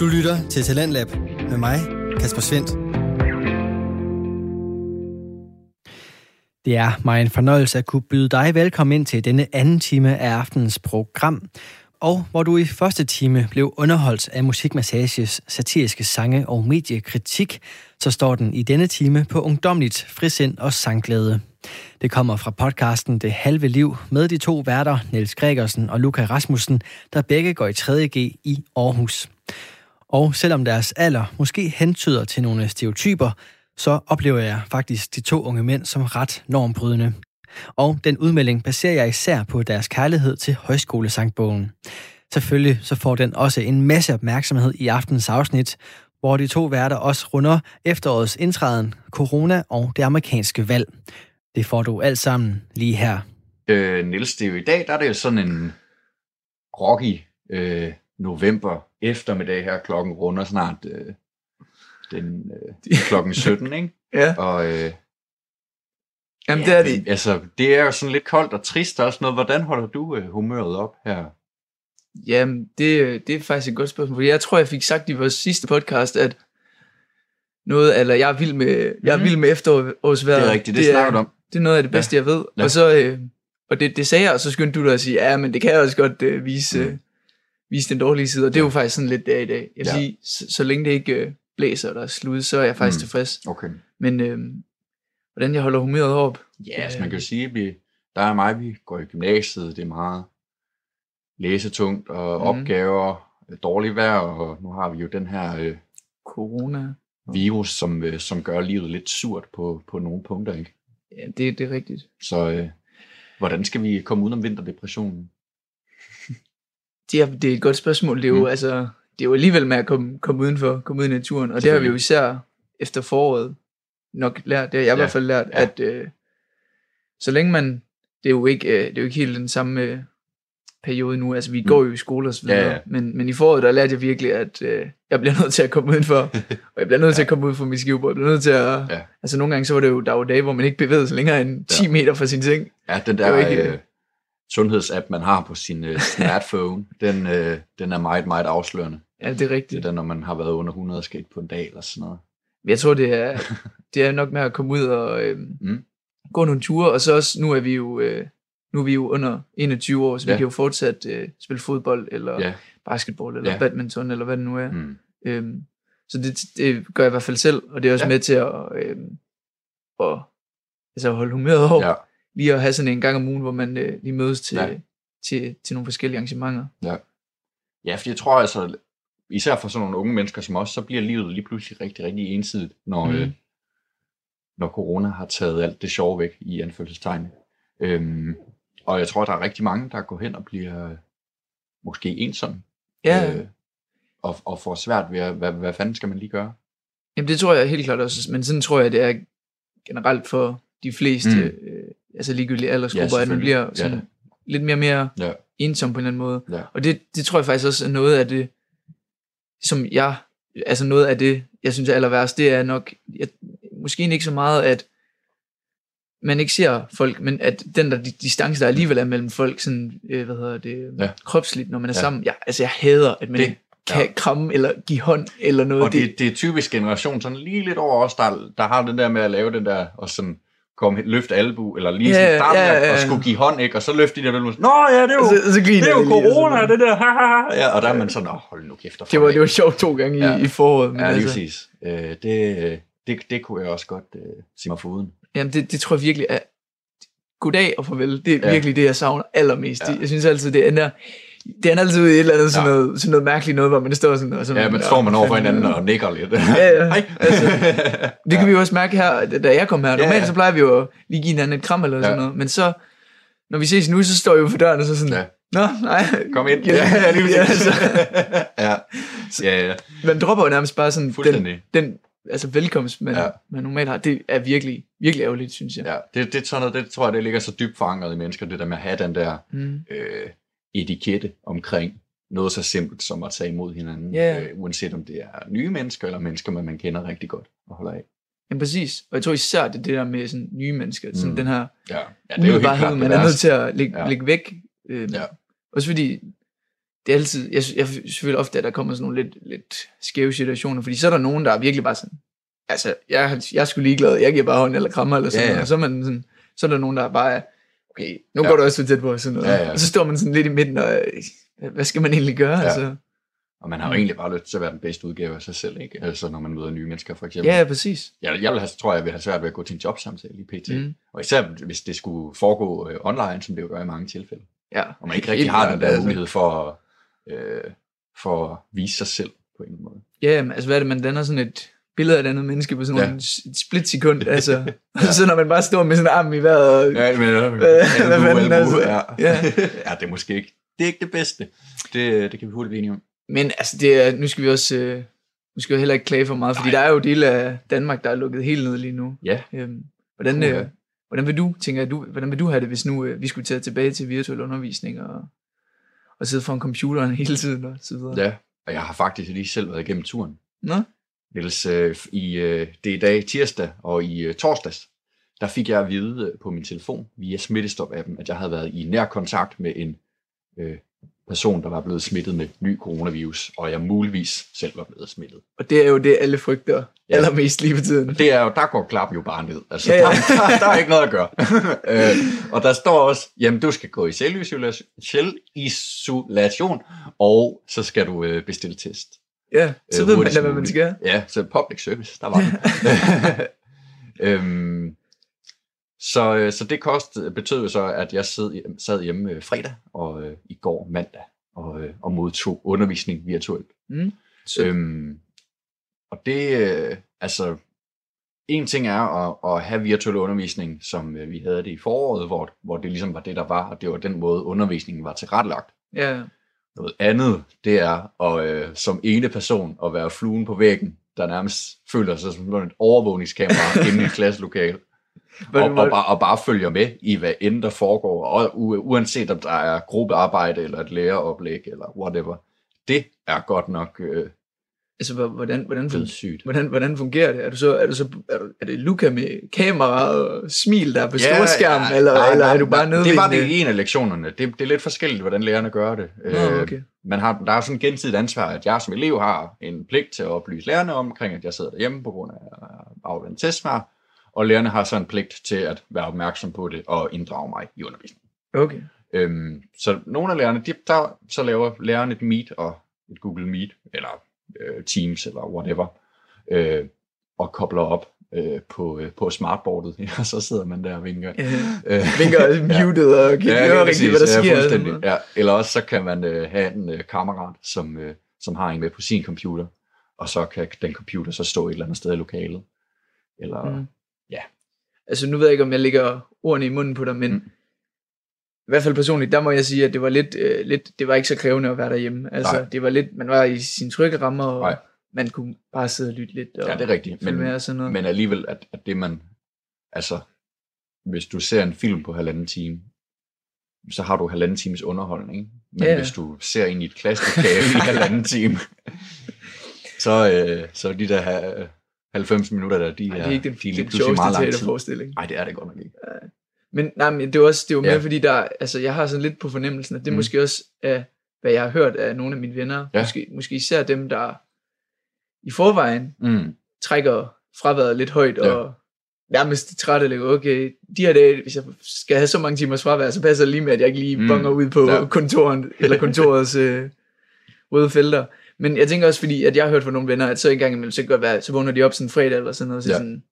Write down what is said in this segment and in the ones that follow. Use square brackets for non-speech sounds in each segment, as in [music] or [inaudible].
Du lytter til Talentlab med mig, Kasper Svendt. Det er mig en fornøjelse at kunne byde dig velkommen ind til denne anden time af aftenens program, og hvor du i første time blev underholdt af Musikmassages satiriske sange og mediekritik, så står den i denne time på ungdomligt frisind og sangglæde. Det kommer fra podcasten Det Halve Liv med de to værter, Niels Gregersen og Luca Rasmussen, der begge går i 3.G i Aarhus. Og selvom deres alder måske hentyder til nogle stereotyper, så oplever jeg faktisk de to unge mænd som ret normbrydende. Og den udmelding baserer jeg især på deres kærlighed til højskolesangbogen. Selvfølgelig så får den også en masse opmærksomhed i aftens afsnit, hvor de to værter også runder efterårets indtræden, corona og det amerikanske valg. Det får du alt sammen lige her. Øh, Niels, det er jo i dag, der er det jo sådan en rocky øh, november eftermiddag her, klokken runder snart øh, den, øh, [laughs] klokken 17, ikke? Ja. Og øh, Jamen, ja, det er det. Altså, det er jo sådan lidt koldt og trist også noget. Hvordan holder du øh, humøret op her? Jamen, det, det er faktisk et godt spørgsmål. For jeg tror, jeg fik sagt i vores sidste podcast, at noget, eller jeg er vild med, jeg er Mhm. vild med efterårsvejret. Det er rigtigt, det, det snakker du om. Det er noget af det bedste, ja. jeg ved. Ja. Og så, øh, og det, det sagde jeg, og så skyndte du dig at sige, ja, men det kan jeg også godt øh, vise, Mm. Øh, vise den dårlige side. Og det er jo faktisk sådan lidt der i dag. Jeg vil Ja. sige, så, så længe det ikke øh, blæser og der er slud, så er jeg faktisk Mm. mm. tilfreds. Okay. Men øh, hvordan jeg holder humøret op? Ja, altså man kan sige, at vi, der er mig, vi går i gymnasiet, det er meget læsetungt og Mhm. opgaver, dårligt vejr, og nu har vi jo den her øh, Corona. virus, som, øh, som gør livet lidt surt på, på nogle punkter, ikke? Ja, det, det er rigtigt. Så øh, hvordan skal vi komme ud om vinterdepressionen? Det er, det er et godt spørgsmål. Det er jo, Mm. altså, det er jo alligevel med at komme, komme udenfor, komme ud i naturen. Og det har vi jo især efter foråret nok lært. Det har jeg i Ja. hvert fald lært, Ja. at øh, så længe man, det er jo ikke, øh, det er jo ikke helt den samme øh, periode nu. Altså vi Mm. går jo i skole og så videre. Ja, ja. Men, men i foråret, der lærte jeg virkelig, at øh, jeg bliver nødt til at komme udenfor. [laughs] og jeg bliver nødt til Ja. at komme ud fra mit skivebord. Jeg bliver nødt til at, Ja. altså nogle gange så var det jo, der var dage, hvor man ikke bevægede sig længere end 10 Ja. meter fra sin seng. Ja, den Det er der jo ikke- øh, sundhedsapp, man har på sin øh, [laughs] smartphone, den, øh, den er meget, meget afslørende. Ja, det er rigtigt. Det er den, når man har været under 100 skridt på en dag eller sådan noget. Men Jeg tror, det er, [laughs] det er nok med at komme ud og øh, Mm. gå nogle ture, og så også, nu er vi jo, øh, nu er vi jo under 21 år, så ja. Vi kan jo fortsat øh, spille fodbold, eller Ja. basketball, eller Ja. badminton, eller hvad det nu er. Mm. Øhm, så det, det gør jeg i hvert fald selv, og det er også ja. med til at, øh, at altså holde humøret over. Ja, Lige at have sådan en gang om ugen, hvor man øh, lige mødes til, Ja. ja. til, til nogle forskellige arrangementer. ja, fordi jeg tror altså, især for sådan nogle unge mennesker som os, så bliver livet lige pludselig rigtig, rigtig ensidigt, når, mm. Øh, når corona har taget alt det sjove væk i anfølgelsestegn. Øhm, og jeg tror, der er rigtig mange, der går hen og bliver øh, måske ensomme. Ja, Øh, og, og får svært ved, at, hvad, hvad fanden skal man lige gøre? Jamen det tror jeg helt klart også, men sådan tror jeg, det er generelt for de fleste, mm. øh, altså ligegyldige aldersgrupper, Ja, at man bliver Ja, sådan da. lidt mere og mere Ja. ensom på en eller anden måde. Ja. Og det, det tror jeg faktisk også er noget af det, som jeg, altså noget af det, jeg synes er aller værst, det er nok, jeg, måske ikke så meget, at man ikke ser folk, men at den der distance, der alligevel er mellem folk, sådan, øh, hvad hedder det, Ja. ja. kropsligt, når man er Ja. ja. sammen. Ja, altså jeg hader, at man Det- det, ikke kan ja. ja. kramme eller give hånd eller noget. Og det, det er typisk generation, sådan lige lidt over os, der, der har den der med at lave den der, og sådan komme, løfte albu, eller lige sådan starte ja, ja, at ja. skulle give hånd, ikke? Og så løfte de der vel, Nå ja, det er jo, så, så det er jo og corona, det der, [laughs] ha, ha, ha. Ja, og der er man sådan, Åh, hold nu kæft. og Det var, det var af." sjovt to gange Ja. i, i foråret. Men Ja, lige altså, præcis. Øh, det, det, det kunne jeg også godt øh, sige mig foruden. jamen det, det tror jeg virkelig er... Goddag og farvel, det er Ja. virkelig det, jeg savner allermest. Ja. Jeg synes altid, det ender... Det ender altid et eller andet sådan, Ja. noget, sådan noget mærkeligt noget, hvor man står sådan... Og sådan Ja, men står man over for hinanden og nikker lidt. Ja, ja. [laughs] Hej. Altså, Det kan vi jo også mærke her, da jeg kom her. Normalt Ja, ja. så plejer vi jo at lige give hinanden et kram eller sådan Ja. noget. Men så, når vi ses nu, så står jeg jo for døren og så sådan... Ja. Nå, nej. Kom ind. Ja, [laughs] Ja, lige ja, altså, [laughs] ja. ja, ja. man dropper jo nærmest bare sådan den, den altså velkomst, man, Ja. man normalt har. Det er virkelig, virkelig ærgerligt, synes jeg. Ja, det, det, er sådan noget, det tror jeg, det ligger så dybt forankret i mennesker, det der med at have den der Mm. øh, etikette omkring noget så simpelt som at tage imod hinanden, Ja. øh, uanset om det er nye mennesker, eller mennesker, man, kender rigtig godt og holder af. Ja, præcis. Og jeg tror især, det er det der med sådan nye mennesker, sådan Mm. den her Ja, ja det er jo helt klart man er nødt til at lægge, Ja. lægge væk. Øh, Ja. Også fordi, det er altid, jeg, jeg selvfølgelig ofte, at der kommer sådan nogle lidt, lidt skæve situationer, fordi så er der nogen, der er virkelig bare sådan, altså, jeg, jeg er sgu ligeglad, jeg giver bare hånd eller krammer eller sådan Ja, ja, ja. og så er man sådan, så er der nogen, der bare er, okay, nu Ja. går du også for tæt på, sådan noget. Ja, ja. Og så står man sådan lidt i midten, og øh, hvad skal man egentlig gøre? Ja. Altså, Og man har jo egentlig bare lyst til at være den bedste udgave af sig selv, ikke? Altså når man møder nye mennesker, for eksempel. ja, ja, præcis. Jeg, jeg vil have, tror, jeg vil have svært ved at gå til en jobsamtale i PT. Mm. Mm. Og især hvis det skulle foregå øh, online, som det jo gør i mange tilfælde. Ja. Og man ikke rigtig har den der altså. mulighed for, øh, for at vise sig selv på en måde. Ja, men altså hvad er det, man danner sådan et billede af et andet menneske på sådan Ja. ja. en splitsekund, altså. Og [laughs] så når man bare står med sådan en arm i vejret, og, Ja, men, øh, [laughs] hvad fanden, altså? ja. Ja. [laughs] ja, det er måske ikke, det er ikke det bedste. Det, det kan vi hurtigt blive enige om. Men altså, det er, nu skal vi også, øh, nu skal vi heller ikke klage for meget, fordi Nej. der er jo dele af Danmark, der er lukket helt ned lige nu. Ja, Øhm, hvordan, Uha. øh, hvordan vil du, tænker du, hvordan vil du have det, hvis nu øh, vi skulle tage tilbage til virtuel undervisning og, og sidde foran computeren hele tiden og så videre? ja. Og jeg har faktisk lige selv været igennem turen. Nå? Niels, øh, i, øh, det er i dag tirsdag, og i øh, torsdags, der fik jeg at vide på min telefon via Smittestop-appen, at jeg havde været i nær kontakt med en øh, person, der var blevet smittet med ny coronavirus, og jeg muligvis selv var blevet smittet. Og det er jo det, alle frygter Ja. allermest lige for tiden. Det er jo, der går klap jo bare ned. Altså, ja. ja. Der, der, der er ikke noget at gøre. [laughs] øh, og der står også, jamen du skal gå i selvisolation, selvisolation og så skal du øh, bestille test. Ja, så Øh, ved man hvad man skal. Ja, så public service, der var den. [laughs] øhm, så, øh, så det kost betød jo så, at jeg sad, sad hjemme øh, fredag og øh, i går mandag og, øh, og modtog undervisning virtuelt. Mm. Så, Øhm, og det, øh, altså, en ting er at, at have virtuel undervisning, som øh, vi havde det i foråret, hvor, hvor det ligesom var det, der var, og det var den måde, undervisningen var tilrettelagt. ja, Noget andet, det er at, øh, som ene person at være fluen på væggen, der nærmest føler sig som et overvågningskamera [laughs] inde i et klasselokale, og, og, bare, og bare følger med i, hvad end der foregår, og uanset om der er gruppearbejde, eller et læreroplæg, eller whatever. Det er godt nok øh, altså, hvor- hvordan, hvordan, fun- sygt. hvordan, hvordan fungerer det? Er, du så, er, du så, er, du, er det Luca med kamera og smil, der er på ja, storskærm, ja, eller, nej, eller er du bare nede Det var det øh, i en af lektionerne. Det, det er lidt forskelligt, hvordan lærerne gør det. Nå, Øh, okay. man har, der er sådan en gensidigt ansvar, at jeg som elev har en pligt til at oplyse lærerne omkring, at jeg sidder derhjemme på grund af afvendt testsvar, og lærerne har så en pligt til at være opmærksom på det og inddrage mig i undervisningen. Okay. Øhm, så nogle af lærerne, de, der, så laver læreren et Meet og et Google Meet, eller øh, Teams, eller whatever, øh, og kobler op øh, på, øh, på smartboardet, [laughs] og så sidder man der og vinker. Ja. [laughs] Øh, Vinker [laughs] ja. muted og kan ja, høre rigtigt, hvad der Ja, sker. sådan fuldstændig. Ja, eller også så kan man øh, have en øh, kammerat, som, øh, som har en med på sin computer, og så kan den computer så stå et eller andet sted i lokalet. Eller. Mm. ja. Altså nu ved jeg ikke, om jeg lægger ordene i munden på dig, men Mm. I hvert fald personligt, der må jeg sige, at det var lidt, øh, lidt det var ikke så krævende at være derhjemme. Altså Nej. det var lidt, man var i sin trygge rammer, og Nej. man kunne bare sidde og lytte lidt og ja, det er rigtigt. Men, og sådan noget. men alligevel, at, at det man, altså, hvis du ser en film på halvanden time, så har du halvanden times underholdning. Men Ja. hvis du ser ind i et klasselokale i [laughs] halvanden time, så, øh, så de der her 90 minutter der, de Ej, det er, ikke den, de er lige pludselig meget lang tid. Nej, det er det godt nok ikke. Men, nej, men det er også, det er jo Ja. mere fordi, der, altså, jeg har sådan lidt på fornemmelsen, at det er Mm. måske også, af, hvad jeg har hørt af nogle af mine venner, Ja. måske, måske især dem, der i forvejen Mm. trækker fraværet lidt højt, Ja. ja. og nærmest træt eller okay, de her dage, hvis jeg skal have så mange timers fravær, så passer det lige med, at jeg ikke lige Mm. bonger ud på Ja. ja. kontoret, eller [laughs] kontorets øh, røde felter. Men jeg tænker også, fordi at jeg har hørt fra nogle venner, at så en gang imellem, så godt være, så vågner de op sådan en fredag eller sådan noget, og så Ja. ja. sådan,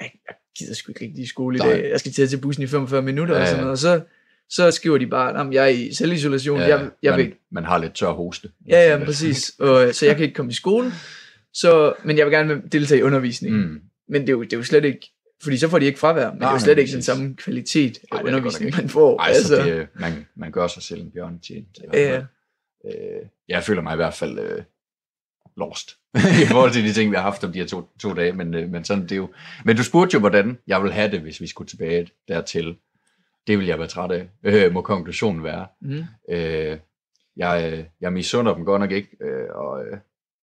"Ej, jeg gider sgu ikke rigtig i skole i Nej. dag, jeg skal til til bussen i 45 minutter, Ja, ja, og sådan noget, og så, så skriver de bare, at jeg er i selvisolation, Ja, jeg, jeg man, vil, man har lidt tør hoste. ja, ja, præcis, og, så jeg kan ikke komme i skole, så, men jeg vil gerne deltage i undervisningen. Mm. Men det er, jo, det er jo slet ikke, fordi så får de ikke fravær, men Nej, det er jo slet ikke den samme kvalitet af Ej, er undervisning, man får. Ej, altså, så det, man, man gør sig selv en ja, fald. ja. Øh, jeg føler mig i hvert fald øh, lost [laughs] i forhold til de ting, vi har haft om de her to, to dage, men, øh, men sådan det er jo. Men du spurgte jo, hvordan jeg vil have det, hvis vi skulle tilbage dertil. Det vil jeg være træt af, øh, må konklusionen være. Mm. Øh, jeg, øh, jeg misunder dem godt nok ikke, øh, og, øh,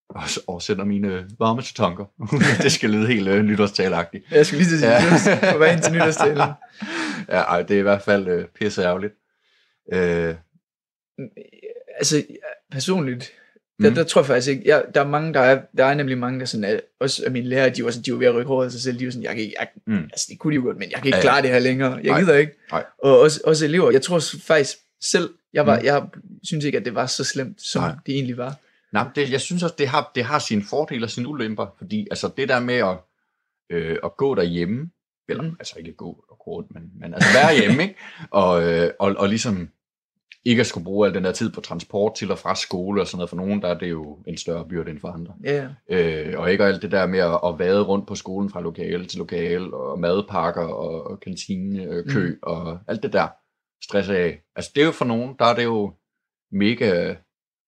og, og sender mine varmeste tanker. [laughs] det skal lyde helt øh, nytårstalagtigt. Jeg skulle lige til at sige, Ja. vej ind til nytårstalen. [laughs] ja, ej, det er i hvert fald øh, pisse ærgerligt. Øh, altså personligt, der, mm. der tror jeg faktisk ikke, jeg, der er mange, der er, der er nemlig mange, der sådan, er, også af mine lærere, de var, sådan, de var ved at rykke håret af sig selv, de var sådan, jeg kan ikke, jeg, mm. altså det kunne de jo godt, men jeg kan ikke ja, klare det her længere, jeg Nej. gider ikke. Nej. Og også, også elever, jeg tror faktisk selv, jeg, var, mm. jeg synes ikke, at det var så slemt, som Nej. det egentlig var. Nej, det, jeg synes også, det har, det har sine fordele og sine ulemper, fordi altså det der med at, øh, at gå derhjemme, eller mm. altså ikke gå og gå men, men altså være hjemme, [laughs] ikke? Og, øh, og, og ligesom ikke at skulle bruge al den der tid på transport til og fra skole og sådan noget. For nogen, der er det jo en større byrde end for andre. Yeah. Øh, og ikke alt det der med at, at vade rundt på skolen fra lokale til lokale, og madpakker og, og kantine, øh, kø mm. og alt det der stress af. Altså det er jo for nogen, der er det jo mega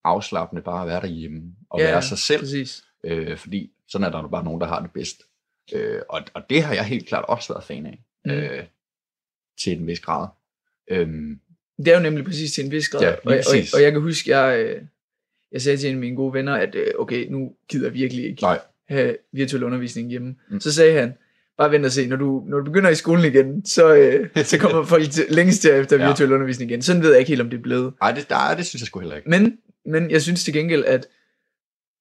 afslappende bare at være derhjemme og yeah, være sig selv. Præcis. Øh, fordi sådan er der jo bare nogen, der har det bedst. Øh, og, og det har jeg helt klart også været fan af. Mm. Øh, til en vis grad. Øh, det er jo nemlig præcis til en vis grad. Ja, og, og, og jeg kan huske, jeg, øh, jeg sagde til en af mine gode venner, at øh, okay, nu gider jeg virkelig ikke Nej. have virtuel undervisning hjemme. Mm. Så sagde han, bare vent og se, når du, når du begynder i skolen igen, så, øh, [laughs] så kommer folk til, længst efter ja. virtuel undervisning igen. Sådan ved jeg ikke helt, om det er blevet. Nej, det, der, det synes jeg sgu heller ikke. Men, men jeg synes til gengæld, at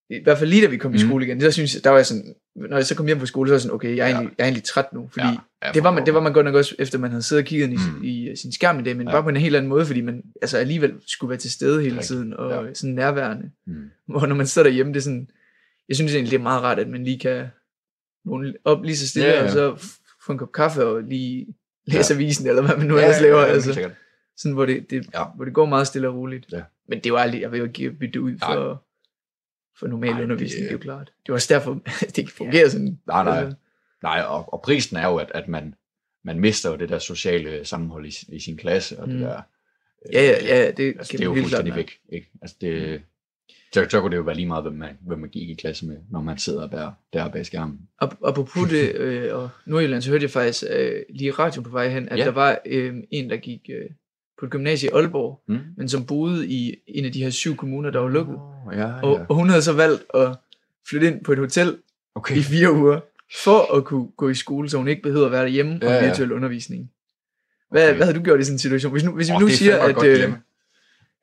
i hvert fald lige da vi kom mm. i skole igen, så synes der var jeg sådan, når jeg så kom hjem fra skole, så var jeg sådan, okay, jeg er, ja. egentlig, jeg er egentlig træt nu, fordi ja, ja, det, var man, det var man godt nok også, efter man havde siddet og kigget i, mm. i, i sin skærm i dag, men ja. bare på en helt anden måde, fordi man altså alligevel skulle være til stede hele tiden, og ja. sådan nærværende. Mm. Hvor når man sidder derhjemme, det er sådan, jeg synes egentlig, det er meget rart, at man lige kan vågne op lige så stille, ja, ja. og så få en kop kaffe, og lige læse ja. avisen, eller hvad man nu ja, ellers laver. Ja, ja, altså. Sådan, hvor det, det, ja. hvor det går meget stille og roligt. Ja. Men det var aldrig, jeg vil jo give bytte ud for for normal Ej, undervisning, det, det er jo klart. Det var også derfor, [laughs] det ikke fungerer ja. sådan. Nej, nej. Altså. Nej, og, og prisen er jo, at, at man, man mister jo det der sociale sammenhold i, i sin klasse, og mm. det der... Ja, ja, ja, det, altså, det er jo fuldstændig klart, væk. Ikke? Altså, det, mm. så, så kunne det jo være lige meget, hvem man, hvem man gik i klasse med, når man sidder der, der bag skærmen. Og, apropos det, øh, og Nordjylland, så hørte jeg faktisk øh, lige radio på vej hen, at ja. der var øh, en, der gik øh, på et gymnasie i Aalborg, mm. men som boede i en af de her syv kommuner, der var lukket. Oh, ja, ja. Og, og hun havde så valgt at flytte ind på et hotel okay. i fire uger, for at kunne gå i skole, så hun ikke behøver at være derhjemme ja, ja. virtuel undervisning. Hvad, okay. hvad havde du gjort i sådan en situation? Hvis, nu, hvis oh, vi nu siger, at, øh,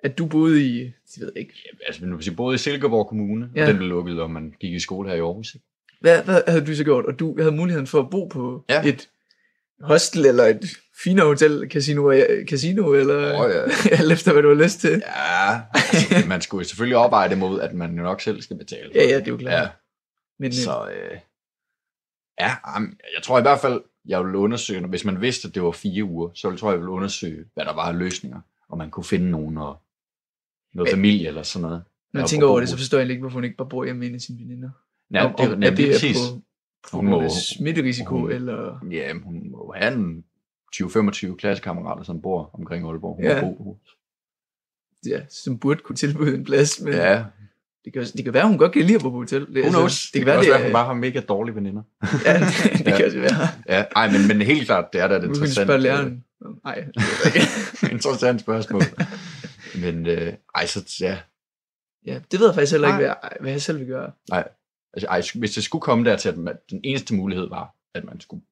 at du boede i, jeg ved ikke. Ja, altså, hvis jeg boede i Silkeborg Kommune, ja. og den blev lukket, og man gik i skole her i Aarhus. Hvad, hvad havde du så gjort? Og du havde muligheden for at bo på ja. et hostel eller et finere hotel, casino, casino eller oh, ja. [laughs] alt efter, hvad du har lyst til. Ja, altså, man skulle selvfølgelig opveje mod, at man jo nok selv skal betale. Ja, ja, det er jo klart. Ja. Men, øh, så øh, ja, jeg tror i hvert fald, jeg vil undersøge, hvis man vidste, at det var fire uger, så tror jeg, jeg vil undersøge, hvad der var af løsninger, og man kunne finde nogen og noget men, familie eller sådan noget. Når jeg tænker over det, så forstår jeg ikke, hvorfor hun ikke bare bor hjemme med sine veninder. Ja, det, det, det, det er præcis. På, hun må, smitterisiko, hun, eller... Ja, hun må have en 20-25 klassekammerater, som bor omkring Aalborg. Ja. Bo ja, som burde kunne tilbyde en plads. Men ja. Det kan, det kan være, hun godt kan lide at bo på hotel. Det, altså, det, det kan være, det, være, hun bare har mega dårlige veninder. ja, det, det kan også være. Ja, ej, men, men helt klart, det er da det interessant. Hun læreren. Nej, det er ikke. [laughs] interessant spørgsmål. Men, øh, ej, så ja. Ja, det ved jeg faktisk heller ikke, hvad, hvad jeg selv vil gøre. Nej, altså, ej, hvis det skulle komme der til, at man, den eneste mulighed var, at man skulle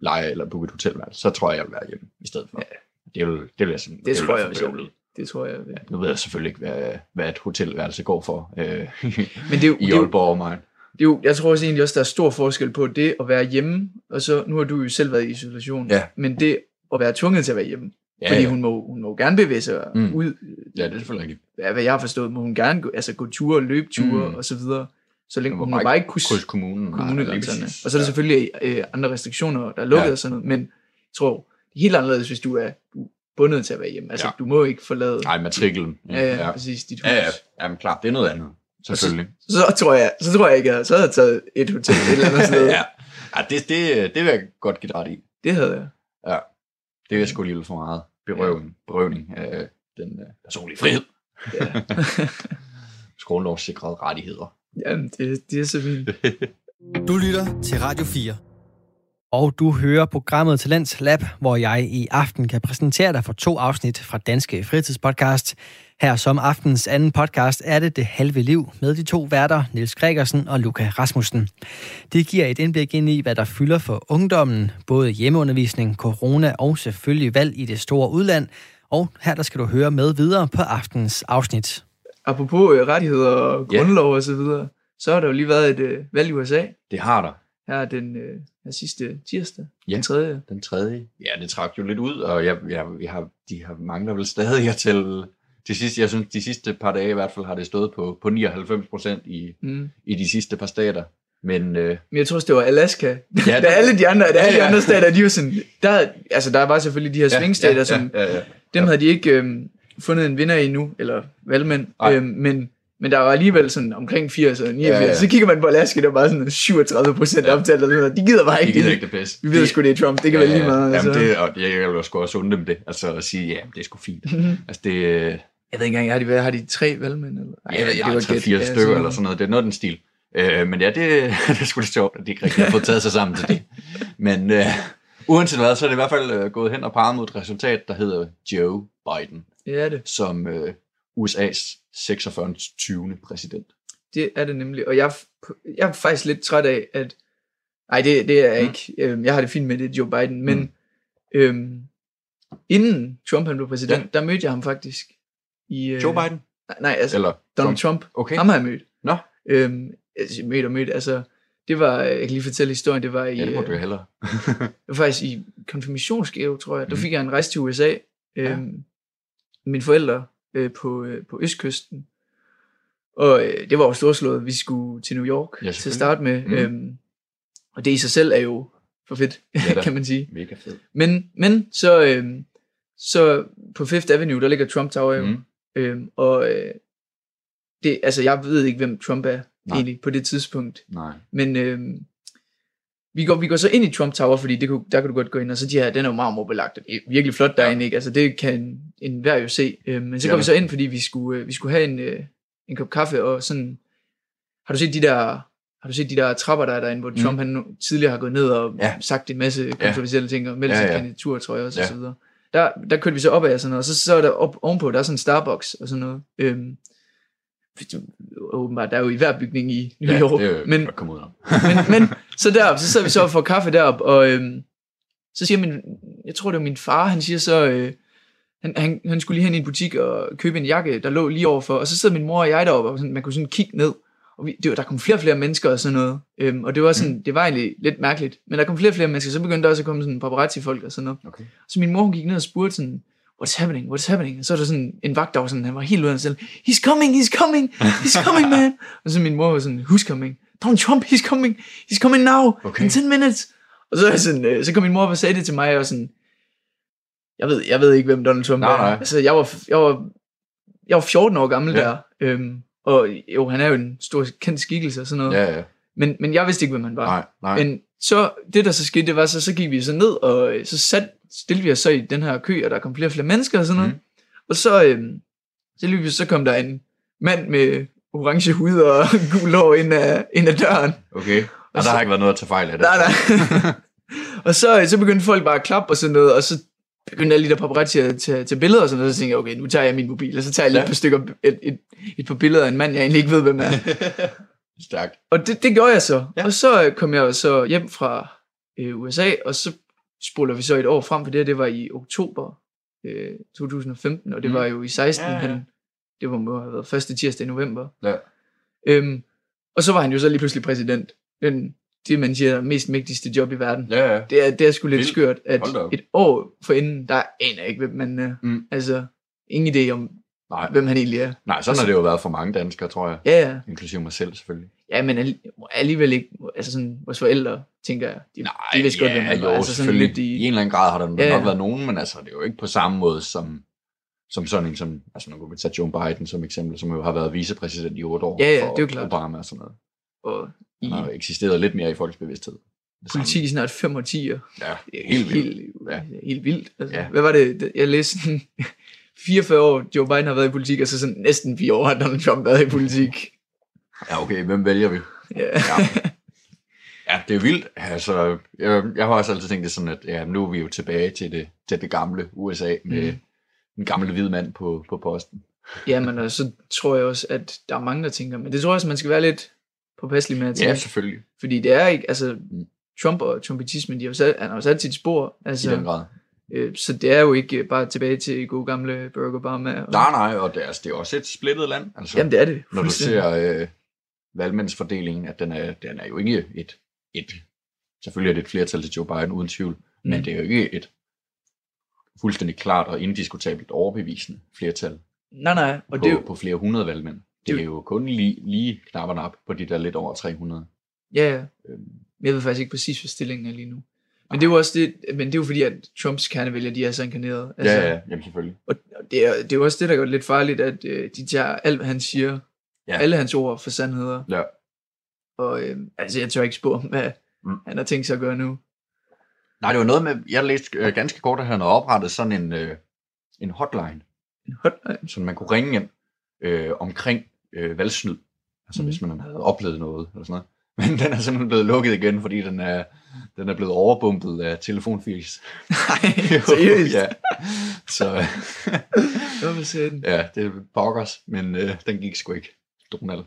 lege eller booke et hotelværelse, så tror jeg, jeg vil være hjemme i stedet for. Ja. Det vil, det vil jeg simpelthen. Det, det tror jeg også. Det tror jeg. Ja. Nu ved jeg selvfølgelig ikke, hvad, hvad et hotelværelse går for øh, Men det er jo, [laughs] i Aalborg og mig. Det er jo, jeg tror også egentlig også, der er stor forskel på det at være hjemme, og så, nu har du jo selv været i isolation, ja. men det at være tvunget til at være hjemme, ja, fordi ja. hun må, hun må gerne bevæge sig mm. ud. Ja, det er selvfølgelig rigtigt. Hvad jeg har forstået, må hun gerne gå, altså gå ture, løbe ture mm. og så videre. Så længe hun må bare ikke kunne kommunen. kommunegrænserne. Og så er der selvfølgelig øh, andre restriktioner, der er lukket ja. og sådan noget, men jeg tror, det er helt anderledes, hvis du er, du er bundet til at være hjemme. Altså, ja. du må ikke forlade... Nej, matriklen. Ja, ja, ja, præcis, dit hus. Ja, ja. Jamen klart, det er noget andet. Selvfølgelig. Så, så, tror jeg, så tror jeg ikke, at så havde taget et hotel et eller andet sted. [laughs] ja, ja det, det, det vil jeg godt give ret i. Det havde jeg. Ja, det vil jeg sgu lige for meget berøvning, berøvning af den uh, personlige frihed. Ja. [laughs] Skolelovssikrede rettigheder. Jamen, det, det er så fint. [laughs] du lytter til Radio 4. Og du hører programmet Talents Lab, hvor jeg i aften kan præsentere dig for to afsnit fra Danske Fritidspodcast. Her som aftens anden podcast er det Det Halve Liv med de to værter, Niels Gregersen og Luca Rasmussen. Det giver et indblik ind i, hvad der fylder for ungdommen, både hjemmeundervisning, corona og selvfølgelig valg i det store udland. Og her der skal du høre med videre på aftens afsnit. Apropos øh, rettigheder og grundlov og så videre, så har der jo lige været et øh, valg i USA. Det har der. Her den øh, her sidste tirsdag. Ja. Den tredje. Den tredje. Ja, det trak jo lidt ud, og jeg, jeg, jeg har, de har mangler vel stadig at tælle de sidste, jeg synes, de sidste par dage i hvert fald har det stået på, på 99 procent i, Mm. i de sidste par stater. Men øh, Men jeg tror også, det var Alaska. Ja, [laughs] Ja, det- alle de andre, da alle de Ja, ja. andre stater, de var sådan, der, altså der var selvfølgelig de her svingstater, som, ja, ja, ja. dem havde de ikke øhm, fundet en vinder i nu, eller valgmænd, øhm, men, men der var alligevel sådan omkring 80 eller 89, Ja, ja. så kigger man på Alaska, der var sådan 37 procent Ja. optalt, sådan noget. de gider bare De ikke gider det. ikke det bedste. Vi ved sgu, det er Trump, det kan være lige meget. Altså. Jamen det, og jeg, jeg vil også også undre dem det. Altså at sige, ja, det er sgu fint. Mhm. Altså det, Jeg ved ikke engang, har de, hvad, har de tre valgmænd? Eller? Ej, ja, jeg det var har gæt. fire Ja, stykker eller sådan noget. Det er noget den stil. Øh, men ja, det, [laughs] det er sgu lidt sjovt, at de ikke rigtig har fået taget sig sammen til det. Men øh, uanset hvad, så er det i hvert fald øh, gået hen og peget mod et resultat, der hedder Joe Biden, Det er det. som øh, USA's 46. 20. præsident. Det er det nemlig. Og jeg, jeg er faktisk lidt træt af, at... Nej, det, det er jeg Mm. ikke. Øhm, Jeg har det fint med det, Joe Biden. Men Mm. øhm, inden Trump han blev præsident, Ja. der mødte jeg ham faktisk. I, øh, Joe Biden? Nej, altså Eller Donald Trump. Okay. Ham har jeg mødt. Nå. Øhm, altså, mødt og mødt. Altså, det var, jeg kan lige fortælle historien, det var i, Ja, det må øh, du jo hellere. det var faktisk i konfirmationsgave, tror jeg. Der Mhm. fik jeg en rejse til USA. Øhm, Mine forældre øh, på, øh, på Østkysten. Og øh, det var jo storslået. Vi skulle til New York Ja, til at starte med. Mhm. Øhm, og det i sig selv er jo for fedt, Ja [laughs] kan man sige. Mega fed. Men, men så, øhm, så på Fifth Avenue, der ligger Trump Tower jo. Mm. Øhm, og øh, det, altså, jeg ved ikke, hvem Trump er Nej. egentlig på det tidspunkt. Nej. Men øhm, vi, går, vi går så ind i Trump Tower, fordi det kunne, der kan du godt gå ind, og så de her, den er jo marmorbelagt, og det er virkelig flot derinde, ikke? Altså det kan en hver jo se. Øhm, men så går Ja. vi så ind, fordi vi skulle, øh, vi skulle have en, øh, en kop kaffe, og sådan, har du set de der, har du set de der trapper, der er derinde, hvor Mm. Trump han tidligere har gået ned og Ja. sagt en masse kontroversielle ting, og meldt Ja, ja, ja. sin kandidatur, tror jeg også, Ja. og så videre. Der, der kørte vi så op af sådan noget, og så, så er der op, ovenpå, der er sådan en Starbucks og sådan noget. Øhm, åbenbart, der er jo i hver bygning i New Ja, York. det er jo men, komme ud om. men, men så derop, så sidder vi så og får kaffe derop, og øhm, så siger min, jeg tror det var min far, han siger så, øh, han, han, han skulle lige hen i en butik og købe en jakke, der lå lige overfor, og så sidder min mor og jeg deroppe, og sådan, man kunne sådan kigge ned, og vi, det var, der kom flere og flere mennesker og sådan noget, øhm, og det var sådan, det var egentlig lidt mærkeligt, men der kom flere og flere mennesker, så begyndte der også at komme sådan paparazzi-folk og sådan noget. Okay. Så min mor hun gik ned og spurgte sådan, what's happening, what's happening? Og så er der sådan en vagt, der var sådan, han var helt ude af sig selv, he's coming, he's coming, he's coming, [laughs] man. og så min mor var sådan, who's coming? Donald Trump, he's coming, he's coming now, Okay. in 10 minutes. Og så, sådan, øh, så kom min mor op og sagde det til mig, og sådan, jeg ved, jeg ved ikke, hvem Donald Trump Nej, er. nej. Altså, jeg var, jeg var, jeg var 14 år gammel Ja. der, øhm, og jo, han er jo en stor kendt skikkelse og sådan noget. Ja, ja. Men, men jeg vidste ikke, hvem han var. Nej, nej. Men så, det der så skete, det var så, så gik vi så ned, og så sat, stillede vi os så i den her kø, og der kom flere og flere mennesker og sådan noget. Mm. Og så, øhm, så lige pludselig, så kom der en mand med orange hud og [laughs] gul hår ind af, ind af døren. Okay. Og der har ikke været noget at tage fejl af det. Nej, nej. [laughs] og så, øh, så begyndte folk bare at klappe og sådan noget, og så begyndte alle de der paparazzi at tage, tage billeder og sådan noget, og så tænkte jeg, okay, nu tager jeg min mobil, og så tager jeg lige Ja. et par stykker, et, et, et par billeder af en mand, jeg egentlig ikke ved, hvem er. [laughs] Stærkt. Og det, det gjorde jeg så. Ja. Og så øh, kom jeg så hjem fra øh, USA, og så spoler vi så et år frem, for det her, det var i oktober øh, 2015, og det Mm. var jo i 16, Ja, ja, han, det var må have været første tirsdag i november. Ja. Øhm, og så var han jo så lige pludselig præsident. Den, det man siger, er mest mægtigste job i verden. Ja, ja. Det er, det er sgu lidt Vildt. skørt, at et år forinden, der aner ikke, hvem man er. Mm. Altså, ingen idé om, Nej. hvem han egentlig er. Nej, sådan har det jo været for mange danskere, tror jeg. Ja, ja. Inklusive mig selv, selvfølgelig. Ja, men alli- alligevel ikke, altså sådan, vores forældre, tænker jeg, de, Nej, de vidste godt, ja, hvem han jo, var. Altså sådan lidt I... i, en eller anden grad har der Ja, nok ja. været nogen, men altså, det er jo ikke på samme måde som, som sådan en som, altså nu kan vi tage Joe Biden som eksempel, som jo har været vicepræsident i otte år Ja, ja, for det er klart. Obama og sådan noget. og i Han har eksisteret lidt mere i folks bevidsthed. Det samme. politik i snart 5 årtier. Ja, Det er helt vildt. helt, Ja. ja. helt vildt. Altså, Ja. ja. Hvad var det, jeg læste sådan, [laughs] 44 år Joe Biden har været i politik, og så sådan næsten 4 år har Donald Trump været i politik. Ja, okay, hvem vælger vi? Ja. Ja. Ja, det er vildt. Altså, jeg, jeg har også altid tænkt det sådan, at ja, nu er vi jo tilbage til det, til det gamle USA med Mm. den gamle hvide mand på, på posten. ja, men og så tror jeg også, at der er mange, der tænker, men det tror jeg også, man skal være lidt påpasselig med at tænke. Ja, selvfølgelig. Fordi det er ikke, altså, Mm. Trump og trumpetismen, de har jo sat, han har jo sat sit spor. I Altså, den grad. Øh, så det er jo ikke bare tilbage til god gamle Barack Obama. Og... Nej, nej, og det er, altså, det er også et splittet land. Altså, Jamen, det er det. Når du ser øh, valgmændsfordelingen, at den er, den er jo ikke et, et... Selvfølgelig er det et flertal til Joe Biden, uden tvivl. Mm. Men det er jo ikke et fuldstændig klart og indiskutabelt overbevisende flertal. Nej, nej. Og på, det er jo... på flere hundrede valgmænd. Det er jo kun lige, lige knap og på de der lidt over 300. Ja, ja. Øhm. Jeg ved faktisk ikke præcis, hvad stillingen er lige nu. Men det er jo også det, men det er jo fordi, at Trumps kernevælger, de er så inkarneret. Altså, ja, ja, jamen selvfølgelig. Og det er, det er jo også det, der gør det lidt farligt, at øh, de tager alt, hvad han siger, ja. alle hans ord for sandheder. Ja. Og øh, altså, jeg tør ikke spå hvad mm. han har tænkt sig at gøre nu. Nej, det var noget med, jeg læste øh, ganske kort, at han havde oprettet sådan en, øh, en hotline. En hotline? Så man kunne ringe ind øh, omkring øh, valgsnyd. Altså mm. hvis man havde oplevet noget, eller sådan noget. [laughs] Men den er simpelthen blevet lukket igen, fordi den er, den er blevet overbumpet af telefonfis. Nej, [laughs] seriøst? ja. Så, sagde [laughs] den? Ja, det er pokkers, men øh, den gik sgu ikke. Donald.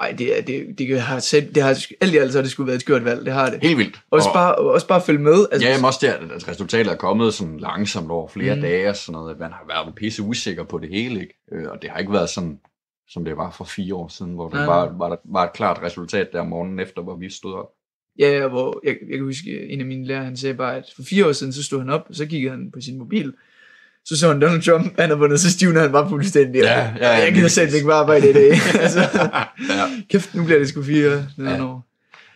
Nej, det, er, det, det, har set, det har alt i alt så det skulle være et skørt valg, det har det. Helt vildt. Også, og, bare, også bare følge med. Altså, ja, men også der, at resultatet er kommet sådan langsomt over flere mm. dage og sådan noget, at man har været pisse usikker på det hele, ikke? Øh, og det har ikke været sådan, som det var for fire år siden, hvor der ja. var, var, var et klart resultat der morgenen efter, hvor vi stod op. Ja, hvor jeg, jeg kan huske, en af mine lærere, han sagde bare, at for fire år siden, så stod han op, og så kiggede han på sin mobil, så så han Donald Trump, han har vundet, så stivnede han bare fuldstændig. Ja, ja, ja, jeg gider selv ikke bare arbejde i dag. [laughs] altså, ja. Kæft, nu bliver det sgu fire. Ja. År.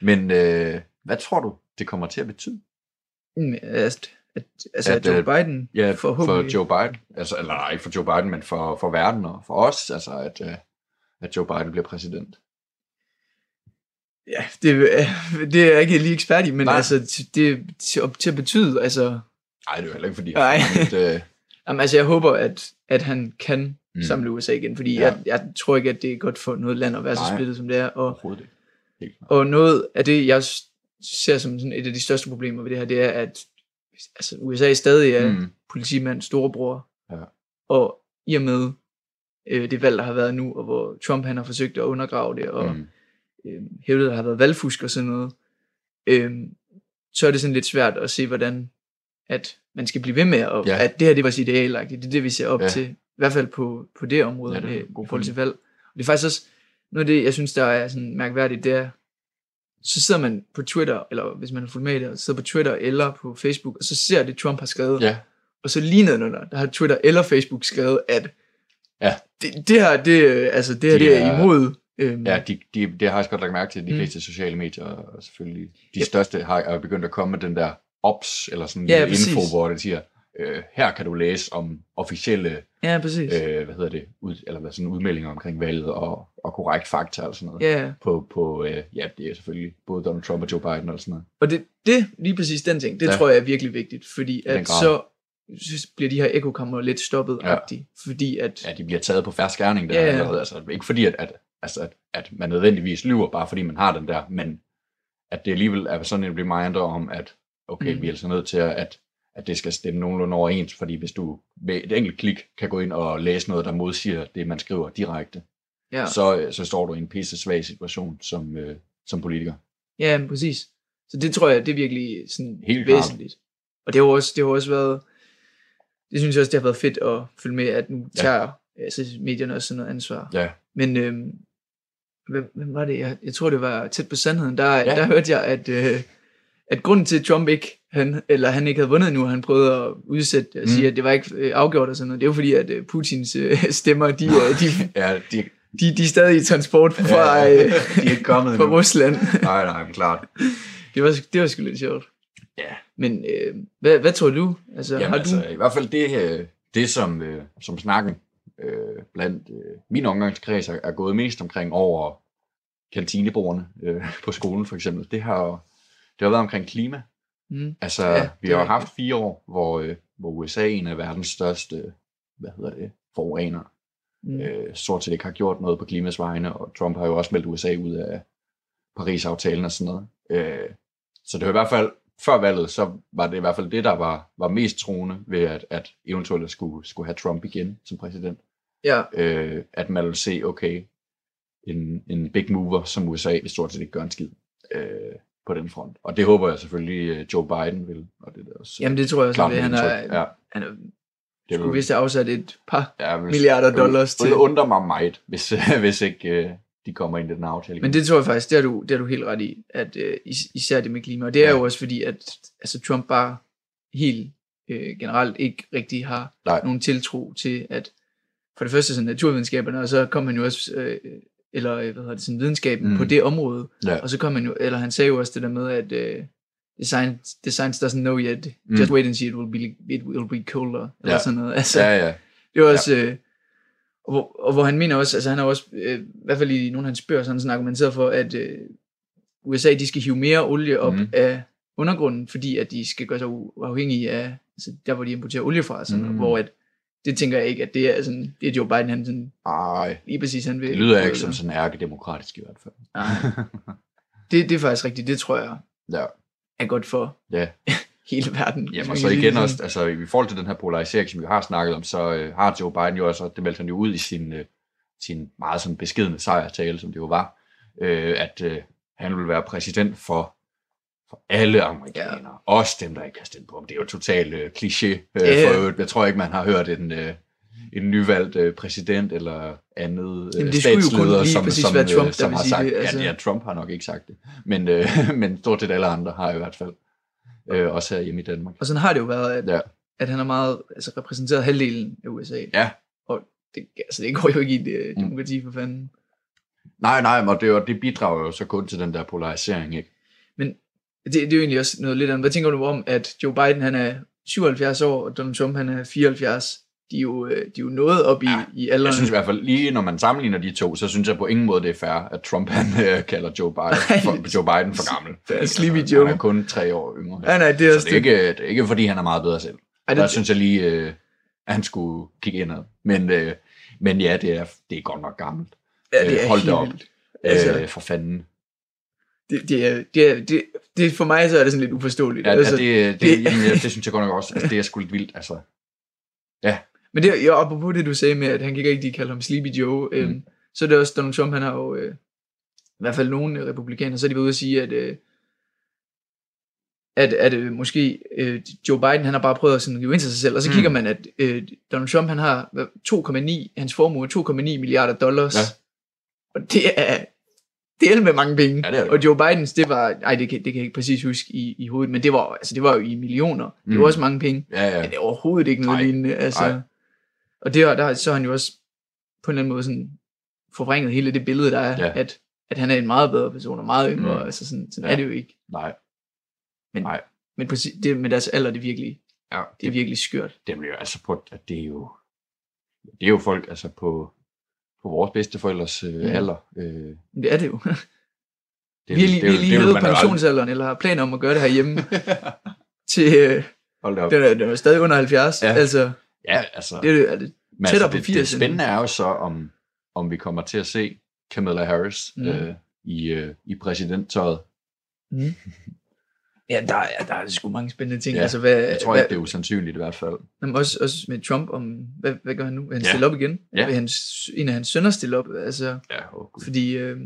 Men øh, hvad tror du, det kommer til at betyde? Mm, at, at, altså, at, at Joe øh, Biden ja, for Joe Biden, altså, eller nej, ikke for Joe Biden, men for, for verden og for os, altså at, øh, at Joe Biden bliver præsident. Ja, det, det er jeg ikke lige ekspert i, men Nej. altså, det til, til at betyde, altså... Nej, det er jo heller ikke, fordi... Det, øh, Jamen, altså, jeg håber, at, at han kan mm. samle USA igen, fordi ja. jeg, jeg tror ikke, at det er godt for noget land at være Nej. så splittet, som det er. Og, det. Og noget af det, jeg ser som sådan et af de største problemer ved det her, det er, at altså, USA stadig er mm. politimand storebror. Ja. Og i og med øh, det valg, der har været nu, og hvor Trump han har forsøgt at undergrave det, og mm. øh, hævdet, der har været valgfusk og sådan noget, øh, så er det sådan lidt svært at se, hvordan at man skal blive ved med, og ja. at det her, det var sit idealagtigt. Det er det, vi ser op ja. til, i hvert fald på, på det område, ja, det er i forhold til valg. Og det er faktisk også, noget af det, jeg synes, der er sådan mærkværdigt, det er, så sidder man på Twitter, eller hvis man har fulgt med det, sidder på Twitter eller på Facebook, og så ser det, Trump har skrevet. Ja. Og så lige nedenunder, der har Twitter eller Facebook skrevet, at ja. det, det her, det, altså, det her, de det er, er imod. Øhm. Ja, de, de, det har jeg godt lagt mærke til, de mm. fleste sociale medier, og selvfølgelig de ja. største har er begyndt at komme med den der ops, eller sådan ja, en info, hvor det siger, øh, her kan du læse om officielle ja, præcis. Øh, hvad hedder det, ud, eller hvad sådan udmeldinger omkring valget og, og korrekt fakta og sådan noget. Ja. På, på øh, ja, det er selvfølgelig både Donald Trump og Joe Biden og sådan noget. Og det, det lige præcis den ting, det ja. tror jeg er virkelig vigtigt, fordi at så bliver de her ekokammer lidt stoppet ja. fordi at... Ja, de bliver taget på færre skærning der ja. allerede. Altså, ikke fordi, at, at, altså, at, at man nødvendigvis lyver, bare fordi man har den der, men at det alligevel er sådan en reminder om, at okay, mm. vi er altså nødt til at, at, det skal stemme nogenlunde overens, fordi hvis du med et enkelt klik kan gå ind og læse noget, der modsiger det, man skriver direkte, ja. så, så står du i en pisse svag situation som, øh, som politiker. Ja, præcis. Så det tror jeg, det er virkelig sådan Helt væsentligt. Klart. Og det har også, det har også været, det synes jeg også, det har været fedt at følge med, at nu tager ja. altså, medierne også noget ansvar. Ja. Men øhm, hvem, hvem var det? Jeg, jeg tror, det var tæt på sandheden. Der, ja. der hørte jeg, at, øh, at grunden til, at Trump ikke, han, eller han ikke havde vundet nu, han prøvede at udsætte og sige, mm. at det var ikke øh, afgjort og sådan noget. Det var fordi, at øh, Putins øh, [laughs] stemmer, de, de, [laughs] ja, de, de, de er stadig i transport fra, ja, de er ikke kommet [laughs] fra Rusland. nej, nej, men klart. Det var, det var sgu lidt sjovt. Ja. Men øh, hvad, hvad tror du? Altså, Jamen, har du... altså, i hvert fald det, det som, øh, som snakken øh, blandt øh, min omgangskreds er, er gået mest omkring over kantinebordene øh, på skolen for eksempel, det har det har været omkring klima. Mm. Altså, ja, vi har haft fire år, hvor, øh, hvor USA er en af verdens største, hvad hedder det, forurenere. Mm. Øh, stort set ikke har gjort noget på klimas vegne, og Trump har jo også meldt USA ud af Paris-aftalen og sådan noget. Øh, så det var i hvert fald, før valget, så var det i hvert fald det, der var, var mest troende ved, at, at eventuelt skulle, skulle have Trump igen som præsident. Ja. Øh, at man ville se, okay, en, en big mover som USA vil stort set ikke gøre en skid. Øh, på den front. Og det håber jeg selvfølgelig, øh, Joe Biden vil. Og det er også, Jamen det tror jeg også, at han er, ja, han er det skulle vist have afsat et par ja, hvis, milliarder dollars til. Det undrer mig meget, hvis, hvis ikke øh, de kommer ind i den aftale. igen. Men det tror jeg faktisk, det har du, det har du helt ret i, at øh, is- især det med klima. Og det er Ja. jo også fordi, at altså, Trump bare helt øh, generelt ikke rigtig har Nej. nogen tiltro til, at for det første sådan naturvidenskaberne, og så kom han jo også, øh, eller øh, hvad hedder det, sådan videnskaben Mm. på det område, Ja. og så kom han jo, eller han sagde jo også det der med, at øh, the, science, the science doesn't know yet, Mm. just wait and see, it will be, it will be colder, eller Ja. sådan noget. Altså, Ja, ja. det var også, øh, og, hvor, og hvor han mener også, altså han har også, øh, i hvert fald i nogle af hans bøger, så han sådan argumenteret for, at øh, USA, de skal hive mere olie op mm. af undergrunden, fordi at de skal gøre sig uafhængige af, altså der hvor de importerer olie fra, sådan, mm. hvor at, det tænker jeg ikke, at det er sådan, det er Joe Biden, han sådan, Ej, lige præcis, han vil. det lyder ikke som sådan ærkedemokratisk i hvert fald. Nej. [laughs] Det, det er faktisk rigtigt, det tror jeg Ja, er godt for ja. [laughs] hele verden. Jamen, og så igen også, altså i forhold til den her polarisering, som vi har snakket om, så øh, har Joe Biden jo også, det meldte han jo ud i sin, øh, sin meget sådan beskedne sejrtale, som det jo var, øh, at øh, han vil være præsident for, for alle amerikanere, ja. også dem, der ikke har stemt på ham. Det er jo totalt øh, kliché øh, Ja. for øvrigt. Jeg tror ikke, man har hørt en, øh, en nyvalgt øh, præsident eller andet Jamen, øh, det jo statsleder, som, som, være Trump, øh, som har sagt, det, altså. ja, ja, Trump har nok ikke sagt det, men, øh, [laughs] men stort set alle andre har i hvert fald, øh, også her hjemme i Danmark. Og sådan har det jo været, at, Ja. at han har meget altså, repræsenteret halvdelen af USA. Ja. Og det, altså, det går jo ikke i det Mm. demokrati for fanden. Nej, nej, og det, det bidrager jo så kun til den der polarisering, ikke? Det, det er jo egentlig også noget lidt andet. Hvad tænker du om, at Joe Biden han er 77 år, og Donald Trump han er 74? De er jo, øh, de er jo nået op i, Ja, i alderen. Jeg synes i hvert fald, lige når man sammenligner de to, så synes jeg på ingen måde, det er fair, at Trump han øh, kalder Joe Biden, [laughs] for, Joe Biden for gammel. Det er Sleepy Altså, Joe. Han er kun tre år yngre. Nej, nej, det er så det er, ikke, det er ikke, fordi han er meget bedre selv. Ej, Der det, synes jeg lige, øh, at han skulle kigge indad. Men, øh, men ja, det er, det er godt nok gammelt. ja, det er øh, hold da op. Altså, Øh, for fanden. Det, det, det, det, det, for mig så er det sådan lidt uforståeligt. Ja, altså, altså, det, det, det- det, jamen, det, det synes jeg godt nok også. Altså, det er sgu lidt vildt. Altså, Men det, ja, apropos det, du sagde med, at han kan ikke rigtig kalde ham Sleepy Joe, mm. øhm, så er det også Donald Trump, han har jo, øh, i hvert fald nogle republikanere, så er de ude at sige, at, øh, at, at øh, måske øh, Joe Biden, han har bare prøvet at sådan rive ind til sig selv, og så Mm. kigger man, at øh, Donald Trump, han har hvad, 2,9, hans formue er 2,9 milliarder dollars, Ja. og det er, det er med mange penge. Ja, det det. og Joe Bidens, det var, ej, det kan, det kan jeg ikke præcis huske i, i hovedet, men det var, altså, det var jo i millioner. Det Mm. var også mange penge. ja, ja. Men det er overhovedet ikke noget Nej. lignende. Altså. Nej. Og det, er- der, så har han jo også på en eller anden måde sådan forvrænget hele det billede, der er, Ja. at, at han er en meget bedre person og meget yngre. Mm. Mm. Altså sådan, sådan Ja. er det jo ikke. Nej. Men, Nej. men si- det, med deres alder, det er virkelig, Ja, det er virkelig skørt. det er jo altså på, at det er jo, det er jo folk altså på, på vores bedsteforældres øh, Ja. alder. Øh, det er det jo. det, Det, vi har lige, det er vi lige det hævet pensionsalderen, eller har planer om at gøre det herhjemme [laughs] til, øh, Hold da op. den, er, den er stadig under 70. Ja. Altså, Ja, altså, det er, det- er det, men tættere altså på det, det 80 spændende er jo så, om, om vi kommer til at se Kamala Harris mm. Mm. øh, i, øh, i præsidenttøjet. mm. [laughs] Ja, der er, der er sgu mange spændende ting. Ja, altså, hvad, Jeg tror hvad, ikke, det er usandsynligt i hvert fald. Jamen også, også med Trump, om, hvad, hvad gør han nu? Vil han Ja. stille op igen? Ja. Vil hans, en af hans sønner stille op? Altså, Ja, oh, fordi øh,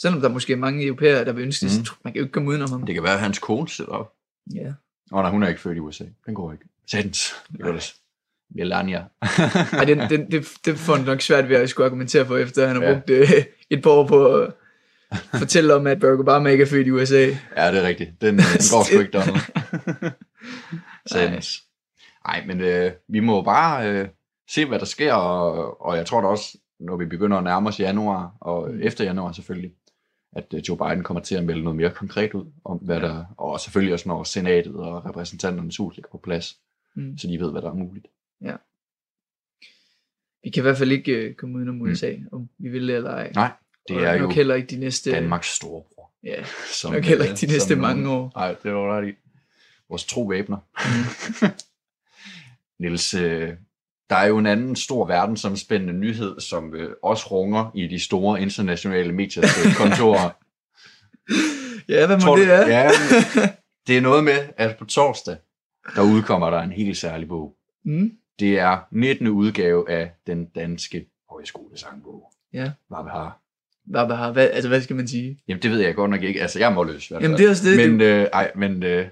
selvom der måske er mange europæere, der vil ønske det, Mhm. så tror- man kan jo ikke komme udenom ham. Det kan være, at hans kone stiller op. Ja. Åh oh, nej, hun er ikke født i USA. Den går ikke. Satans. Det går det. Melania. Ej, den, den, det, det får han nok svært ved at skulle argumentere for, efter han har Ja. brugt øh, et par år på fortælle om, at Barack Obama ikke er født i USA. Ja, det er rigtigt. Den, den går sgu ikke, Donald. [laughs] Satans. Nej, men øh, vi må bare øh, se, hvad der sker, og, og jeg tror da også, når vi begynder at nærme os januar, og Mm. efter januar selvfølgelig, at øh, Joe Biden kommer til at melde noget mere konkret ud, om hvad der, og selvfølgelig også når senatet og repræsentanternes hus ligger på plads, Mm. så de ved, hvad der er muligt. Vi kan i hvert fald ikke øh, komme udenom USA, om vi vil eller ej. Mm. Nej, det er nok jo heller ikke de næste, Danmarks storebror. Ja, Som, nok heller øh, ikke de næste som mange år. Nej, det var i. Vores tro væbner. Mm. [laughs] Niels, øh, der er jo en anden stor verdensomspændende nyhed, som øh, også runger i de store internationale mediers øh, [laughs] kontorer. Ja, hvad må Tror det er? Ja, [laughs] det er noget med, at på torsdag, der udkommer der en helt særlig bog. Mm. Det er 19. udgave af den danske højskolesangbog. Ja. Hvad vi har hvad, hvad, hvad, altså, hvad skal man sige? Jamen, det ved jeg godt nok ikke. Altså, jeg er målløs. Jamen, det er også det. Men, øh, ej, men øh,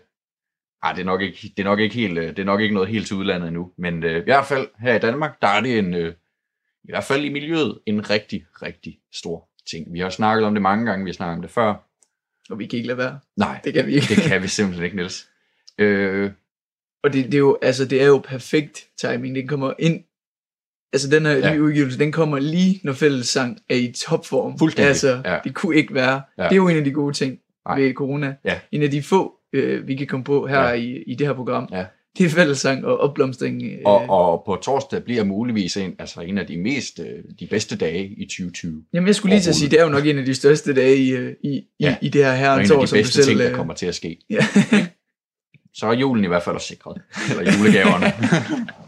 ej, det, er nok ikke, det, er nok ikke helt, øh, det er nok ikke noget helt til udlandet endnu. Men øh, i hvert fald her i Danmark, der er det en, øh, i hvert fald i miljøet, en rigtig, rigtig stor ting. Vi har snakket om det mange gange, vi har snakket om det før. Og vi kan ikke lade være. Nej, det kan vi ikke. det kan vi simpelthen ikke, Niels. Øh, og det, det, er jo, altså, det er jo perfekt timing. Den kommer ind Altså den her ja. nye udgivelse, den kommer lige, når fællessang er i topform. Fuldstændig. Altså, ja. det kunne ikke være. Ja. Det er jo en af de gode ting Nej. ved corona. Ja. En af de få, øh, vi kan komme på her ja. i, i det her program. Ja. Det er fællessang og opblomstring. Øh. Og, og på torsdag bliver muligvis en, altså en af de mest, øh, de bedste dage i 2020. Jamen jeg skulle lige til at sige, det er jo nok en af de største dage i, øh, i, ja. i, i det her herrens år, som du selv... ting, der kommer til at ske. Ja. Så er julen i hvert fald også sikret. Eller julegaverne. [laughs]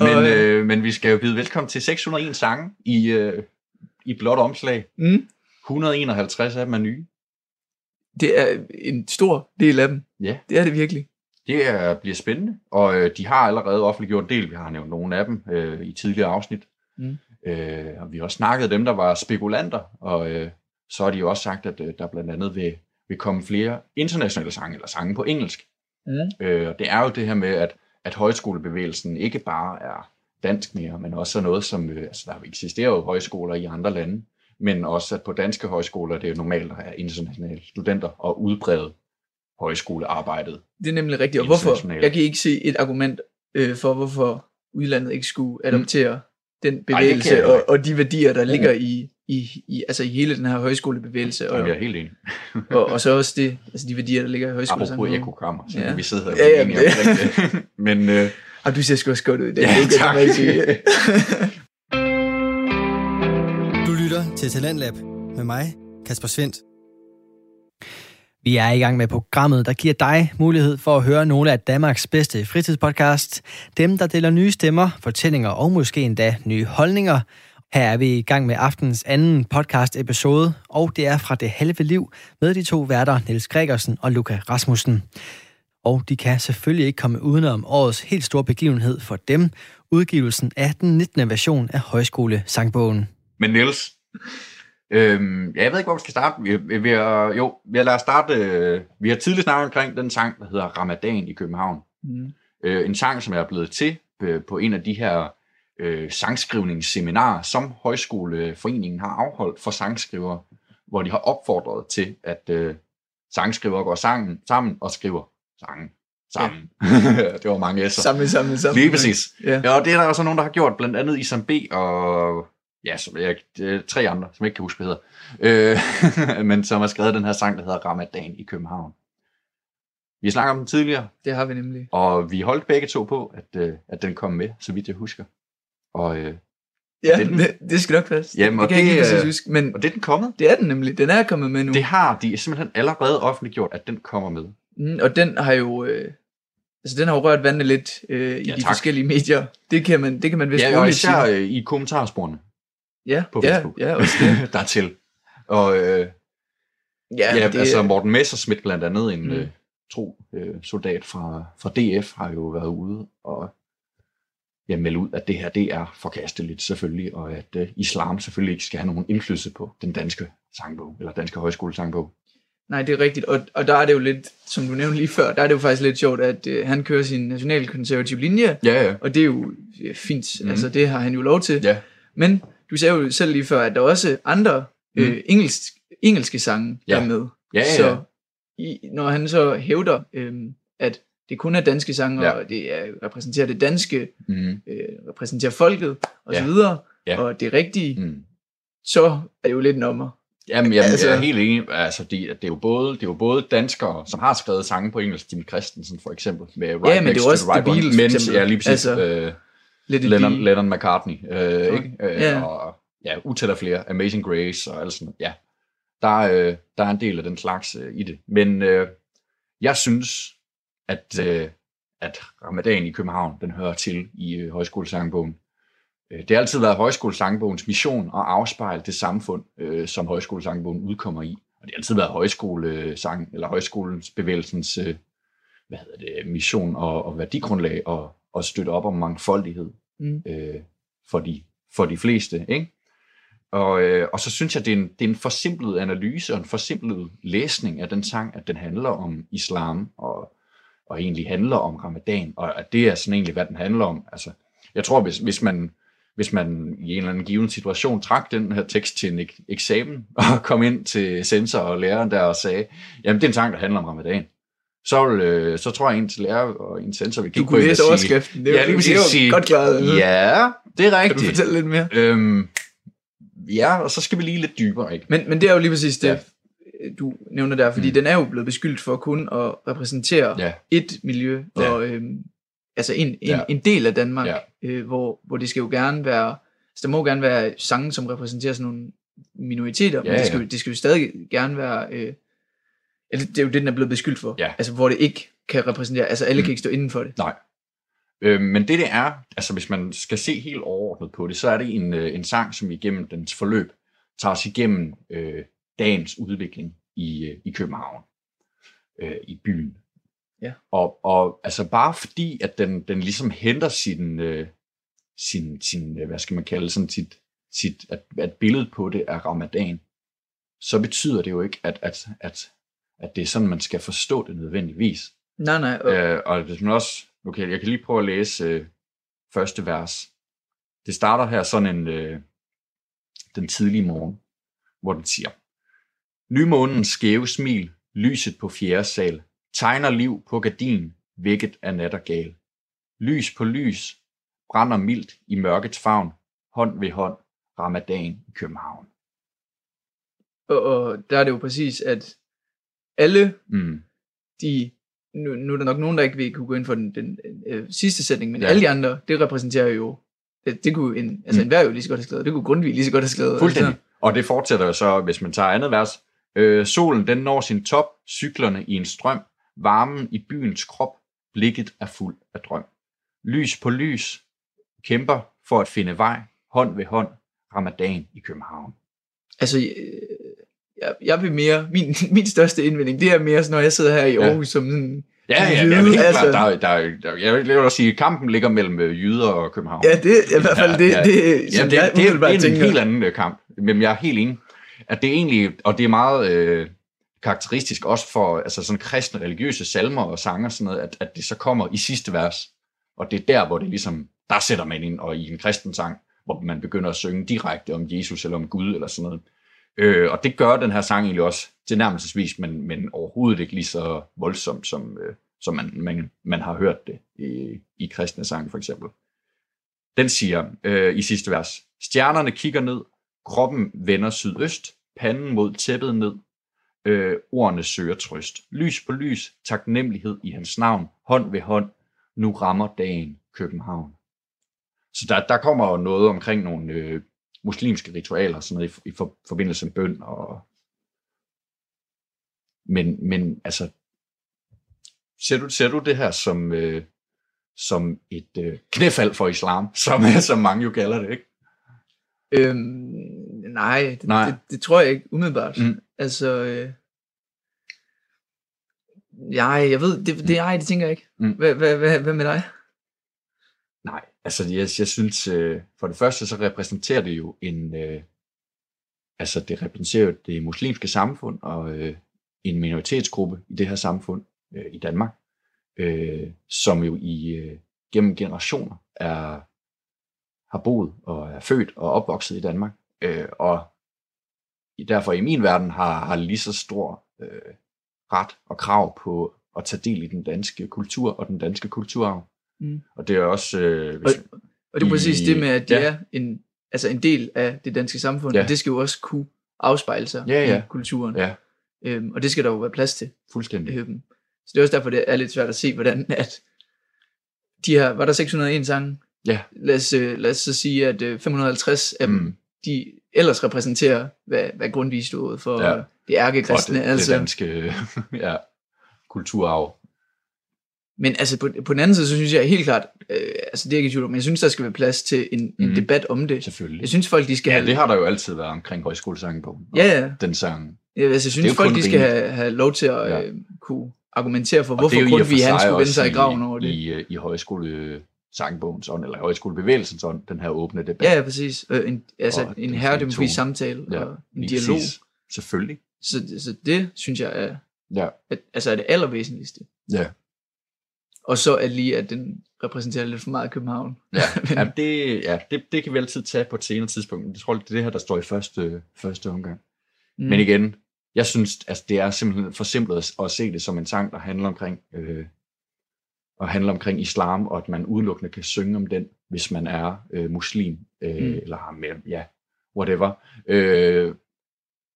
men, øh, men vi skal jo byde velkommen til 601 sange i, øh, i blåt omslag. Mm. 151 af dem er nye. Det er en stor del af dem. Ja. Det er det virkelig. Det er, bliver spændende, og øh, de har allerede offentliggjort en del. Vi har nævnt nogle af dem øh, i tidligere afsnit. Mm. Øh, og vi har også snakket dem, der var spekulanter, og øh, så har de jo også sagt, at øh, der blandt andet vil, vil komme flere internationale sange, eller sange på engelsk. Mm. Øh, og det er jo det her med, at at højskolebevægelsen ikke bare er dansk mere, men også er noget, som, øh, altså der eksisterer jo højskoler i andre lande, men også at på danske højskoler, det er normalt at have internationale studenter og udbrede højskolearbejdet. Det er nemlig rigtigt, og hvorfor? Jeg kan ikke se et argument øh, for, hvorfor udlandet ikke skulle adoptere mm. den bevægelse Ej, og, og de værdier, der ligger i, i, i, altså i hele den her højskolebevægelse. Og, jeg er helt enig. [laughs] og, og så også det, altså de værdier, der ligger i højskolen. Apropos ekokammer, så ja. vi sidder her ja, ja, enige det. [laughs] Men, øh, og du ser sgu også godt ud i det. Ja, det tak. [laughs] du lytter til Talentlab med mig, Kasper Svendt. Vi er i gang med programmet, der giver dig mulighed for at høre nogle af Danmarks bedste fritidspodcast. Dem, der deler nye stemmer, fortællinger og måske endda nye holdninger – her er vi i gang med aftens anden podcast episode, og det er fra det halve liv med de to værter, Niels Gregersen og Luca Rasmussen. Og de kan selvfølgelig ikke komme udenom årets helt store begivenhed for dem, udgivelsen af den 19. version af Højskole-sangbogen. Men Niels, øhm, jeg ved ikke, hvor vi skal starte. Vi, vi, vi har, jo, vi har, lad os starte, øh, vi har tidligere snakket omkring den sang, der hedder Ramadan i København. Mm. Øh, en sang, som er blevet til øh, på en af de her øh, sangskrivningsseminar, som Højskoleforeningen har afholdt for sangskrivere, hvor de har opfordret til, at øh, sangskrivere går sammen, sammen og skriver sange sammen. Ja. [laughs] det var mange S'er. Sammen, sammen, sammen. Lige præcis. Ja. ja. og det er der også nogen, der har gjort, blandt andet Isam B. og ja, som jeg, tre andre, som jeg ikke kan huske, hvad hedder, øh, [laughs] men som har skrevet den her sang, der hedder Ramadan i København. Vi snakker om den tidligere. Det har vi nemlig. Og vi holdt begge to på, at, øh, at den kom med, så vidt jeg husker. Og, øh, ja, det, [laughs] det, det skal nok passe. Jamen, det kan det, jeg ikke præcis huske. Men og det er den kommet. Det er den nemlig. Den er kommet med nu. Det har de simpelthen allerede offentliggjort, at den kommer med. Mm, og den har jo... Øh, altså, den har jo rørt vandet lidt øh, i ja, de tak. forskellige medier. Det kan man, det kan man vist Ja, og især øh, i kommentarsporene. Ja, på ja, Facebook. ja, også det. [laughs] Dertil. Og øh, ja, ja det, altså Morten Messerschmidt blandt andet, en mm. øh, tro øh, soldat fra, fra DF, har jo været ude og ja, melde ud, at det her det er forkasteligt selvfølgelig, og at uh, islam selvfølgelig ikke skal have nogen indflydelse på den danske sangbog, eller danske højskolesangbog. Nej, det er rigtigt, og, og der er det jo lidt, som du nævnte lige før, der er det jo faktisk lidt sjovt, at uh, han kører sin nationalkonservative linje, ja, ja. og det er jo ja, fint, mm. altså det har han jo lov til. Ja. Men du sagde jo selv lige før, at der er også andre mm. øh, engelsk, engelske sange, ja. der er med. Ja, ja, ja. Så i, når han så hævder, øh, at det kun er danske sange, ja. og det er, repræsenterer det danske, mm. øh, repræsenterer folket, og ja. så videre, ja. og det rigtige, mm. så er det jo lidt nummer. Jamen, jamen altså, jeg er helt enig. Altså, det, det, er jo både, det er jo både danskere, som har skrevet sange på engelsk, Jimmy Christensen for eksempel, med Right ja, men det er også right The Beatles, mens, ja, lige præcis, altså, øh, Lennon, Lennon McCartney, øh, okay. ikke? Øh, ja. og ja, utæller flere, Amazing Grace og alt sådan. Ja, der, øh, der er en del af den slags øh, i det. Men øh, jeg synes, at øh, at Ramadan i København, den hører til i øh, højskolesangbogen. Øh, det har altid været højskolesangbogens mission at afspejle det samfund, øh, som højskolesangbogen udkommer i. Og det har altid været højskolesang, eller højskolens bevægelsens øh, hvad hedder det, mission og, og værdigrundlag og, og støtte op om mangfoldighed mm. øh, for, de, for de fleste. Ikke? Og, øh, og så synes jeg, det er, en, det er en forsimplet analyse og en forsimplet læsning af den sang, at den handler om islam og, og egentlig handler om ramadan, og at det er sådan egentlig, hvad den handler om. Altså, jeg tror, hvis, hvis man hvis man i en eller anden given situation trak den her tekst til en ek- eksamen, [laughs] og kom ind til sensor og læreren der og sagde, jamen det er en sang, der handler om ramadan. Så, vil, øh, så tror jeg, en til lærer og en sensor vil kigge på en og sige... overskriften. Det ja, lige præcis sige, godt klaret. Ja, det er rigtigt. Kan du fortælle lidt mere? Øhm, ja, og så skal vi lige lidt dybere, ikke? Men, men det er jo lige præcis det, ja. Du nævner der, fordi mm. den er jo blevet beskyldt for kun at repræsentere ja. et miljø, ja. og øhm, altså en, en, ja. en del af Danmark, ja. øh, hvor, hvor det skal jo gerne være, altså der må gerne være sange, som repræsenterer sådan nogle minoriteter, ja, men det skal, ja. det skal jo stadig gerne være, øh, eller det er jo det, den er blevet beskyldt for, ja. altså hvor det ikke kan repræsentere, altså alle mm. kan ikke stå inden for det. Nej. Øh, men det det er, altså hvis man skal se helt overordnet på det, så er det en, øh, en sang, som igennem dens forløb tager os igennem øh, dagens udvikling i, øh, i København, øh, i byen. Ja. Og, og altså bare fordi, at den, den ligesom henter sin, øh, sin, sin, øh, hvad skal man kalde sådan sit, sit at, at billedet på det er ramadan, så betyder det jo ikke, at, at, at, at det er sådan, man skal forstå det nødvendigvis. Nej, nej. Okay. Øh, og hvis man også, okay, jeg kan lige prøve at læse øh, første vers. Det starter her sådan en, øh, den tidlige morgen, hvor den siger, Nymånens skæve smil, lyset på fjerde sal, tegner liv på gardin, vækket af nattergal. Lys på lys, brænder mildt i mørkets favn, hånd ved hånd, ramadan i København. Og, og der er det jo præcis, at alle mm. de, nu, nu er der nok nogen, der ikke vil kunne gå ind for den, den øh, sidste sætning, men ja. alle de andre, det repræsenterer jo, det, det kunne en, altså mm. en vær jo lige så godt have skrevet, det kunne Grundtvig lige så godt have skrevet. Fuldstændig. Altså. Og det fortsætter jo så, hvis man tager andet vers, øh, solen den når sin top, cyklerne i en strøm, varmen i byens krop, blikket er fuld af drøm. Lys på lys, kæmper for at finde vej, hånd ved hånd, ramadan i København. Altså, øh, jeg, jeg vil mere, min, [laughs] min største indvending, det er mere, når jeg sidder her i Aarhus ja. som sådan Ja, ja, ja, altså, der, der, der, jeg vil også sige, at kampen ligger mellem øh, jyder og København. Ja, det er i hvert fald det, ja, ja. det, som ja, det, det, det er en helt anden øh, kamp, men jeg er helt enig, at det egentlig, og det er meget, øh, karakteristisk også for altså sådan kristne religiøse salmer og sanger, sådan noget, at, at det så kommer i sidste vers. Og det er der, hvor det ligesom, der sætter man ind, og i en kristen sang, hvor man begynder at synge direkte om Jesus eller om Gud eller sådan noget. Øh, og det gør den her sang egentlig også tilnærmelsesvis, men, men overhovedet ikke lige så voldsomt, som, øh, som man, man, man har hørt det i, i kristne sang for eksempel. Den siger øh, i sidste vers, Stjernerne kigger ned, kroppen vender sydøst, panden mod tæppet ned, øh, ordene søger trøst. Lys på lys, taknemmelighed i hans navn, hånd ved hånd, nu rammer dagen København. Så der, der kommer jo noget omkring nogle øh, muslimske ritualer, sådan noget i, i for, forbindelse med bøn. Og... Men, men altså, ser du, ser du det her som, øh, som et øh, knæfald for islam, som, [laughs] som mange jo kalder det, ikke? Øhm, nej, det, nej. Det, det tror jeg ikke umiddelbart. Mm. Altså, øh, nej, jeg ved, det, det, ej, det tænker jeg ikke. Mm. Hvad, hvad, hvad, hvad med dig? Nej, altså jeg, jeg synes, øh, for det første så repræsenterer det jo en, øh, altså det repræsenterer jo det muslimske samfund og øh, en minoritetsgruppe i det her samfund øh, i Danmark, øh, som jo i øh, gennem generationer er har boet og er født og opvokset i Danmark, øh, og derfor i min verden har, har lige så stor øh, ret og krav på at tage del i den danske kultur og den danske kulturarv. Mm. Og det er også... Øh, hvis, og, og det er præcis det med, at det ja. er en, altså en del af det danske samfund, ja. og det skal jo også kunne afspejle sig ja, ja. i kulturen. Ja. Øhm, og det skal der jo være plads til. Fuldstændig. Øhm, så det er også derfor, det er lidt svært at se, hvordan at de her, var der 601 sange? Ja. Lad os, øh, lad os så sige, at 550 øh, af dem, mm. De ellers repræsenterer, hvad, hvad Grundtvig stod for ja. det ærkekristne. det, altså. det danske [laughs] ja, kulturarv. Men altså på, på den anden side, så synes jeg helt klart, øh, altså det er ikke tvivl men jeg synes, der skal være plads til en, mm. en mhm. debat om det. Selvfølgelig. Jeg synes, folk de skal ja, have... det har der jo altid været omkring højskolesangen på. Ja, ja. Den sang. Ja, altså, jeg synes, folk de skal have, have lov til at ja. øh, kunne argumentere for, og hvorfor Grundtvig han skulle vende sig i graven over det. I, i højskole sangbogens ånd, eller højskolebevægelsens ånd, den her åbne debat. Ja, ja præcis. Øh, en, altså Og en herredemokrati samtale Ja, og en dialog. præcis. Selvfølgelig. Så, så det synes jeg er, Ja. at, altså er det allervæsentligste. Ja. Og så at lige, at den repræsenterer lidt for meget København. Ja, [laughs] ja, det, ja det, det kan vi altid tage på et senere tidspunkt. Jeg tror, det er det her, der står i første, første omgang. Mm. Men igen, jeg synes, altså, det er simpelthen for simpelt at, at se det som en sang, der handler omkring, øh, og handler omkring islam, og at man udelukkende kan synge om den, hvis man er øh, muslim, øh, Mm. eller har med, ja, whatever. Øh,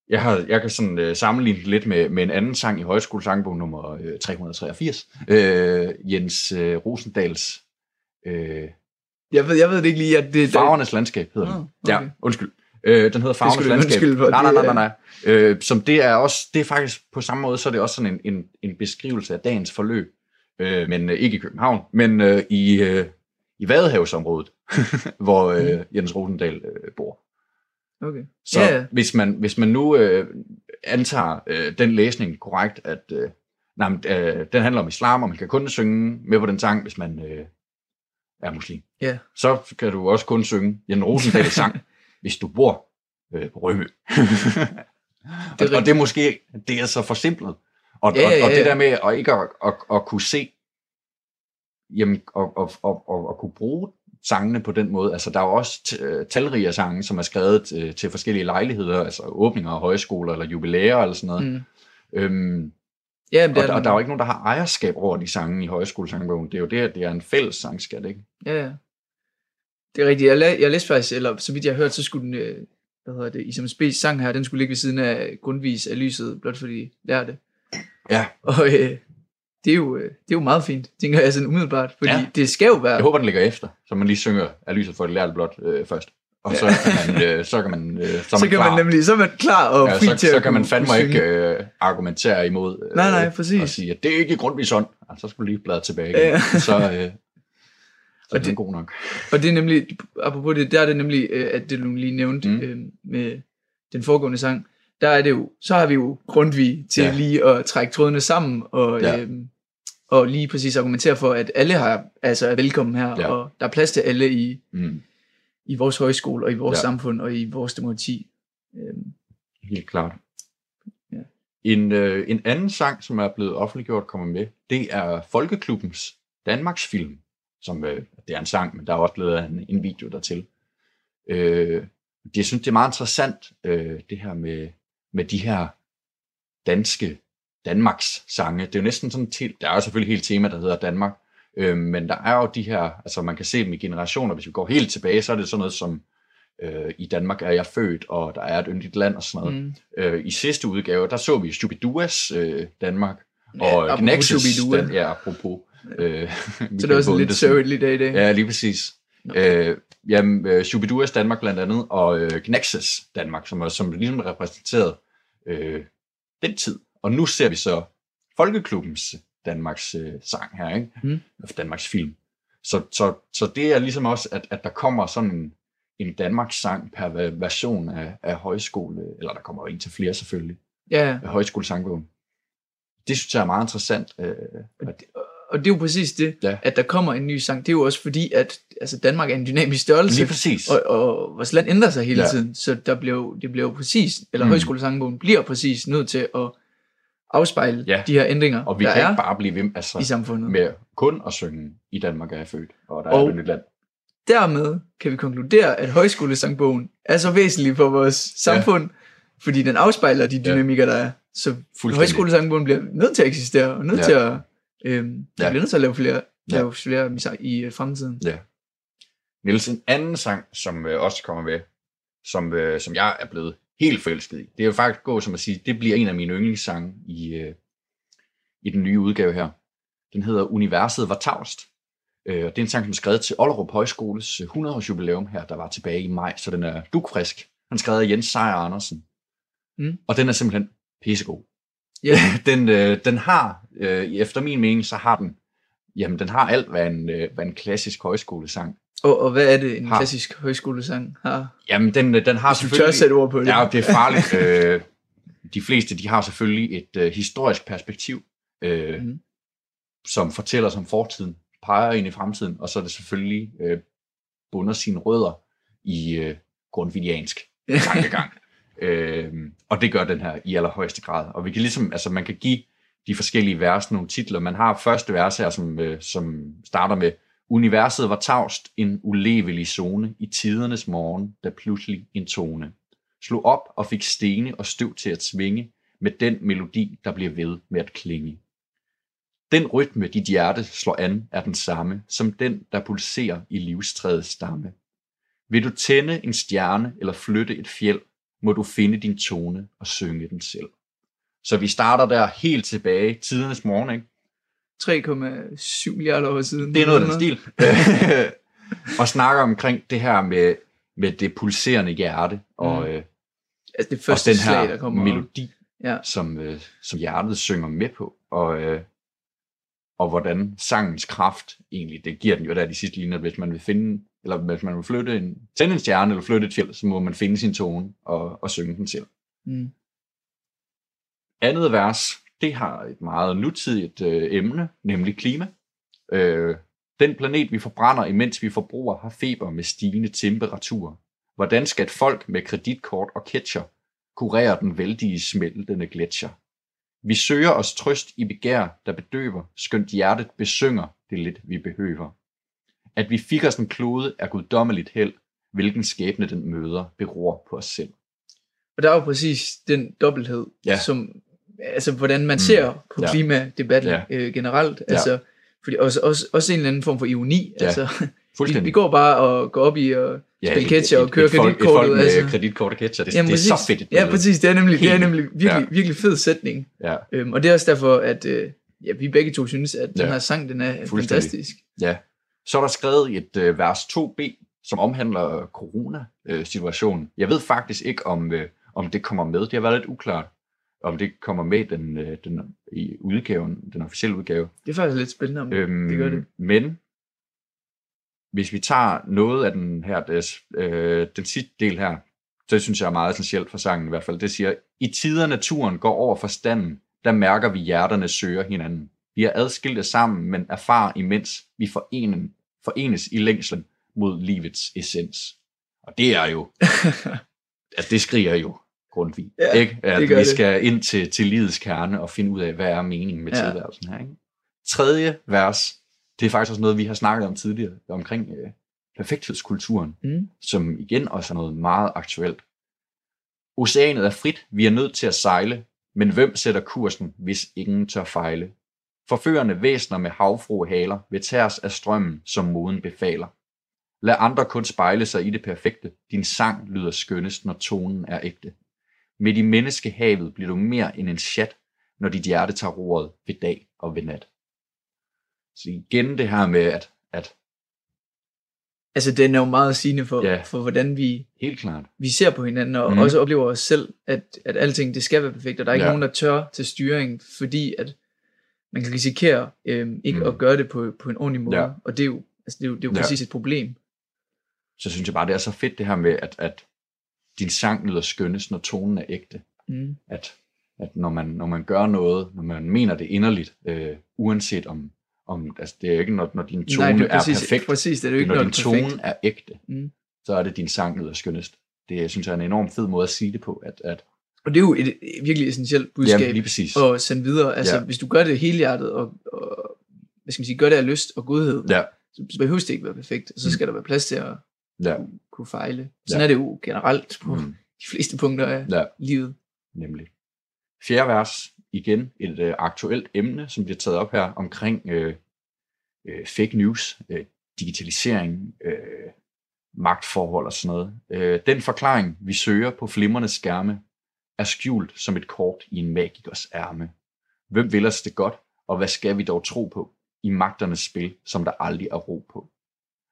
jeg, har, jeg kan sådan øh, sammenligne det lidt med, med en anden sang i højskolesangbog nummer øh, 383, øh, Jens øh, Rosendals øh, Jeg ved, jeg ved det ikke lige, at det... Farvernes landskab hedder den. Nå, okay. Ja, undskyld. Øh, den hedder Farvernes landskab. for, nej, nej, nej, nej, nej. Øh, som det er også, det er faktisk på samme måde, så er det også sådan en, en, en beskrivelse af dagens forløb. Øh, men øh, ikke i København, men øh, i, øh, i Vadehavsområdet, [laughs] hvor øh, Jens Rosendal øh, bor. Okay. Så Ja, ja. hvis, man, hvis man nu øh, antager øh, den læsning korrekt, at øh, nej, men, øh, den handler om islam, og man kan kun synge med på den sang, hvis man øh, er muslim. Ja. Så kan du også kun synge Jens Rosendals sang, [laughs] hvis du bor øh, på Rømø. [laughs] og, og det er måske, det er så forsimplet. Og, Ja, og, ja, og det ja. der med at ikke at, at, at kunne se, jamen, og, og, og, og, og kunne bruge sangene på den måde. Altså, der er jo også øh, talrige af sange, som er skrevet øh, til forskellige lejligheder, altså åbninger af højskoler eller jubilæer eller sådan noget. Mm. Øhm, Ja, det og, er og der er jo ikke nogen, der har ejerskab over de sange i højskolesangbogen. Det er jo det, at det er en fælles sangskat, ikke? Ja, ja. Det er rigtigt. Jeg, la- jeg læste faktisk, eller så vidt jeg har hørt, så skulle den, øh, hvad hedder det, Isam Spes sang her, den skulle ligge ved siden af Grundvis af lyset, blot fordi de lærte det. Ja. [laughs] Og øh, det, er jo, øh, det er jo meget fint, tænker jeg sådan umiddelbart, fordi Ja. ja. det skal jo være... Jeg håber, den ligger efter, så man lige synger af lyset for det lærte blot øh, først. Og så kan man, øh, så kan man, øh, så er så man kan klar. man nemlig, så er man klar og ja, fri så, til så at kan man fandme kunne ikke synge. øh, argumentere imod øh, Nej, nej, præcis. og sige, at det er ikke grundvis sådan. Altså, så skulle du lige bladre tilbage Ja, igen. ja. Så, øh, så [laughs] er Og den det- god nok. Og det er nemlig, apropos det, der er det nemlig, øh, at det du lige nævnte mm. øh, med den foregående sang, der er det jo, så har vi jo Grundtvig til Ja. lige at trække trådene sammen, og, Ja. øhm, og lige præcis argumentere for, at alle har, altså er velkommen her, Ja. og der er plads til alle i, Mm, i vores højskole, og i vores Ja. samfund, og i vores demokrati. Øhm, helt klart. Ja. En, øh, en anden sang, som er blevet offentliggjort, kommer med, det er Folkeklubbens Danmarks film, som øh, det er en sang, men der er også blevet en, en video dertil. Øh, jeg synes, det er meget interessant, øh, det her med, med de her danske Danmarks sange. Det er jo næsten sådan til, der er jo selvfølgelig helt tema, der hedder Danmark, øh, men der er jo de her, altså man kan se dem i generationer, hvis vi går helt tilbage, så er det sådan noget som, øh, i Danmark er jeg født, og der er et yndigt land og sådan noget. mm. Øh, I sidste udgave, der så vi Stubiduas øh, Danmark, Ja, og Gnexus, den, ja, apropos. Øh, [laughs] Så det også en lidt sørgelig dag i dag. Ja, lige præcis. Øh, jamen, øh, Shubiduas Danmark blandt andet, og øh, Gnexus Danmark, som, er, som ligesom repræsenteret øh, den tid. Og nu ser vi så Folkeklubbens Danmarks øh, sang her, ikke? Mm. Danmarks film. Så, så, så det er ligesom også, at, at der kommer sådan en, en Danmarks sang per version af, af højskole, eller der kommer jo en til flere selvfølgelig, Ja, af højskolesangbogen. Det synes jeg er meget interessant. Øh, at, og det er jo præcis det, Ja. at der kommer en ny sang. Det er jo også fordi, at altså, Danmark er en dynamisk størrelse. lige præcis. Og, og vores land ændrer sig hele Ja. ja. tiden, så der blev, det blev præcis, eller Mm. højskolesangbogen bliver præcis nødt til at afspejle Ja. ja. de her ændringer, Og vi der kan er ikke bare blive ved altså, i samfundet. med kun at synge i Danmark er jeg født, og der Og- er et nyt land. Dermed kan vi konkludere, at højskolesangbogen er så væsentlig for vores samfund, ja. fordi den afspejler de dynamikker, der er. Så højskolesangbogen bliver nødt til at eksistere, og nødt Ja. ja. til at, øhm, Ja. ja. bliver nødt til at lave flere, Ja. lave flere misar- i øh, fremtiden. Ja. Niels, en anden sang, som øh, også kommer med, som, øh, som jeg er blevet helt forelsket i, det er jo faktisk gå som at sige, det bliver en af mine yndlingssange i, øh, i den nye udgave her. Den hedder Universet var tavst. Øh, og det er en sang, som er skrevet til Ollerup Højskoles øh, 100-års jubilæum her, der var tilbage i maj, så den er dukfrisk. Den er skrevet af Jens Sejer Andersen. Mm. Og den er simpelthen pissegod. Ja, [laughs] den, øh, den har, øh, efter min mening, så har den, jamen den har alt, hvad en, øh, hvad en klassisk højskolesang. og, og hvad er det, en Har. klassisk højskolesang har? Jamen den, øh, den har Hvis du tør sætte ord på det. Ja, det er farligt. øh, de fleste, de har selvfølgelig et øh, historisk perspektiv, øh, Mhm. som fortæller som fortiden peger ind i fremtiden, og så er det selvfølgelig øh, bunder sine rødder i øh, grundvidiansk tankegang. [laughs] øh, og det gør den her i allerhøjeste grad. Og vi kan ligesom, altså man kan give de forskellige vers nogle titler. Man har første vers her, som, øh, som starter med, Universet var tavst en ulevelig zone i tidernes morgen, da pludselig en tone slog op og fik stene og støv til at svinge med den melodi, der bliver ved med at klinge. Den rytme, dit hjerte slår an, er den samme, som den, der pulserer i livstræets stamme. Vil du tænde en stjerne eller flytte et fjeld, må du finde din tone og synge den selv. Så vi starter der helt tilbage, tidernes morgen, ikke? 3,7 milliarder år siden. Det er noget af den stil. [laughs] og snakker omkring det her med, med det pulserende hjerte, og, mm. øh, altså det første og den her slag, der kommer. melodi, Ja. som, øh, som hjertet synger med på, og, øh, og hvordan sangens kraft egentlig, det giver den jo der de sidste linjer, hvis man vil finde, eller hvis man vil flytte en, tænde en stjerne eller flytte et fjeld, så må man finde sin tone og, og synge den selv. Mm. Andet vers, det har et meget nutidigt øh, emne, nemlig klima. Øh, den planet, vi forbrænder, imens vi forbruger, har feber med stigende temperatur. Hvordan skal et folk med kreditkort og ketcher kurere den vældige smeltende gletscher? Vi søger os trøst i begær, der bedøver, skønt hjertet besynger det lidt, vi behøver. At vi fik os en klode er guddommeligt held, hvilken skæbne den møder, beror på os selv. Og der er jo præcis den dobbelthed, Ja. som, altså hvordan man ser på Ja. klimadebatten Ja. øh, generelt. Ja. Altså, fordi også, også, også en eller anden form for ironi. Ja. Altså, [laughs] vi, vi går bare og går op i at spille catcher og køre et, folk, et folk kreditkortet. med Altså. kreditkort og catcher, det, Jamen, det er så fedt et Ja, præcis. Det er nemlig, det er nemlig virkelig, Ja. virkelig fed sætning. Ja, Øhm, og det er også derfor, at øh, ja, vi begge to synes, at den Ja. her sang, den er fantastisk. ja. Så er der skrevet et øh, vers 2b, som omhandler corona-situationen. Jeg ved faktisk ikke, om, øh, om det kommer med. Det har været lidt uklart, om det kommer med den, øh, den, i udgaven, den officielle udgave. Det er faktisk lidt spændende, om Øhm, det gør det. Men hvis vi tager noget af den her, des, øh, den sidste del her, så det synes jeg er meget essentielt for sangen i hvert fald. Det siger, i tider naturen går over forstanden, der mærker vi hjerterne søger hinanden. Vi er adskilte sammen, men erfarer imens vi forenen, forenes i længslen mod livets essens. Og det er jo, [laughs] altså det skriger jo Grundtvig, Ja, ikke? At det vi det. skal ind til, til livets kerne og finde ud af, hvad er meningen med Ja. tilværelsen her. Ikke? Tredje vers, det er faktisk også noget, vi har snakket om tidligere, omkring øh, perfekthedskulturen, Mm. som igen også er noget meget aktuelt. Oceanet er frit, vi er nødt til at sejle, men hvem sætter kursen, hvis ingen tør fejle? Forførende væsner med havfruhaler ved tærs af strømmen, som moden befaler. Lad andre kun spejle sig i det perfekte. Din sang lyder skønnest, når tonen er ægte. Midt i menneskehavet bliver du mere end en chat, når dit hjerte tager roret ved dag og ved nat. Så igen det her med, at, at Altså, den er jo meget sigende for, Ja. for hvordan vi, helt klart, vi ser på hinanden, og Mhm. mm. også oplever os selv, at, at alting det skal være perfekt, og der er ikke Ja. nogen, der tør til styring, fordi at man kan risikere øhm, ikke Mm. at gøre det på, på en ordentlig måde. Ja. Og det er jo, altså, det er jo, det er jo Ja. præcis et problem. så synes jeg bare, det er så fedt det her med, at, at din sang lyder skønnest, når tonen er ægte. Mm. At, at når, man, når man gør noget, når man mener det inderligt, øh, uanset om, om altså det er ikke, når, når din tone Nej, det er er præcis, perfekt, præcis, det er jo ikke når noget din perfekt. tone er ægte, Mm. så er det din sang lyder skønnest. Det synes jeg er en enormt fed måde at sige det på, at, at Og det er jo et, virkelig essentielt budskab jamen, lige præcis. at sende videre. Altså, Ja. hvis du gør det helhjertet, og, og hvad skal man sige, gør det af lyst og godhed, Ja, så så behøver det ikke være perfekt, og så Mm. skal der være plads til at ja, kunne fejle. Sådan Ja. er det jo generelt på mm, de fleste punkter af ja. livet. nemlig. Fjerde vers, igen et øh, aktuelt emne, som bliver taget op her omkring øh, øh, fake news, øh, digitalisering, øh, magtforhold og sådan noget. Øh, den forklaring, vi søger på flimrende skærme, er skjult som et kort i en magikers ærme. Hvem vil os det godt, og hvad skal vi dog tro på i magternes spil, som der aldrig er ro på?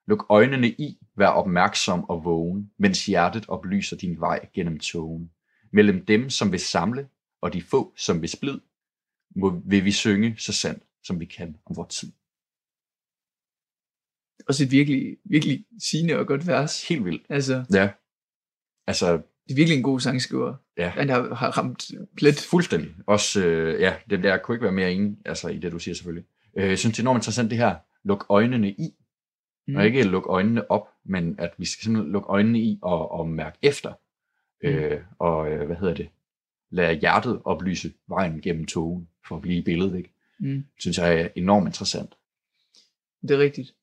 Luk øjnene i, vær opmærksom og vågen, mens hjertet oplyser din vej gennem togen. Mellem dem, som vil samle, og de få, som vil splid, må, vil vi synge så sandt, som vi kan om vores tid. Også et virkelig, virkelig sigende og godt vers. Helt vildt. Altså, Ja. Altså, det er virkelig en god sangskriver. Ja. Han har, har ramt plet. fuldstændig. Også, øh, ja, det der kunne ikke være mere enig altså, i det, du siger selvfølgelig. Øh, jeg synes, det er enormt interessant det her lukke øjnene i, mm. og ikke lukke øjnene op, men at vi skal simpelthen lukke øjnene i og, og mærke efter. Mm. Øh, og øh, hvad hedder det? Lade hjertet oplyse vejen gennem togen, for at blive i billedet, ikke? Mm. synes jeg er enormt interessant. Det er rigtigt.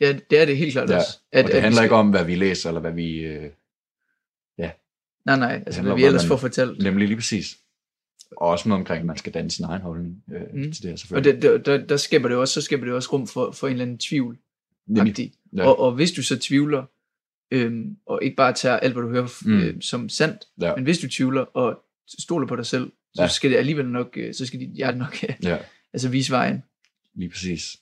Ja, det er det helt klart ja. også. At, og det at handler skal... ikke om, hvad vi læser, eller hvad vi... Øh, ja. Nej, nej, altså hvad vi ellers man, får fortalt. Nemlig lige præcis. Og også noget omkring, at man skal danne sin egen holdning øh, mm. til det her, selvfølgelig. Og det, der, der, der skaber det også, så skaber det også rum for, for en eller anden tvivl. Nemlig. Ja. Og, og hvis du så tvivler, øhm, og ikke bare tager alt, hvad du hører mm. øh, som sandt, ja. men hvis du tvivler og stoler på dig selv, så ja. skal det alligevel nok, øh, så skal dit hjerte nok [laughs] ja. altså vise vejen. Lige præcis.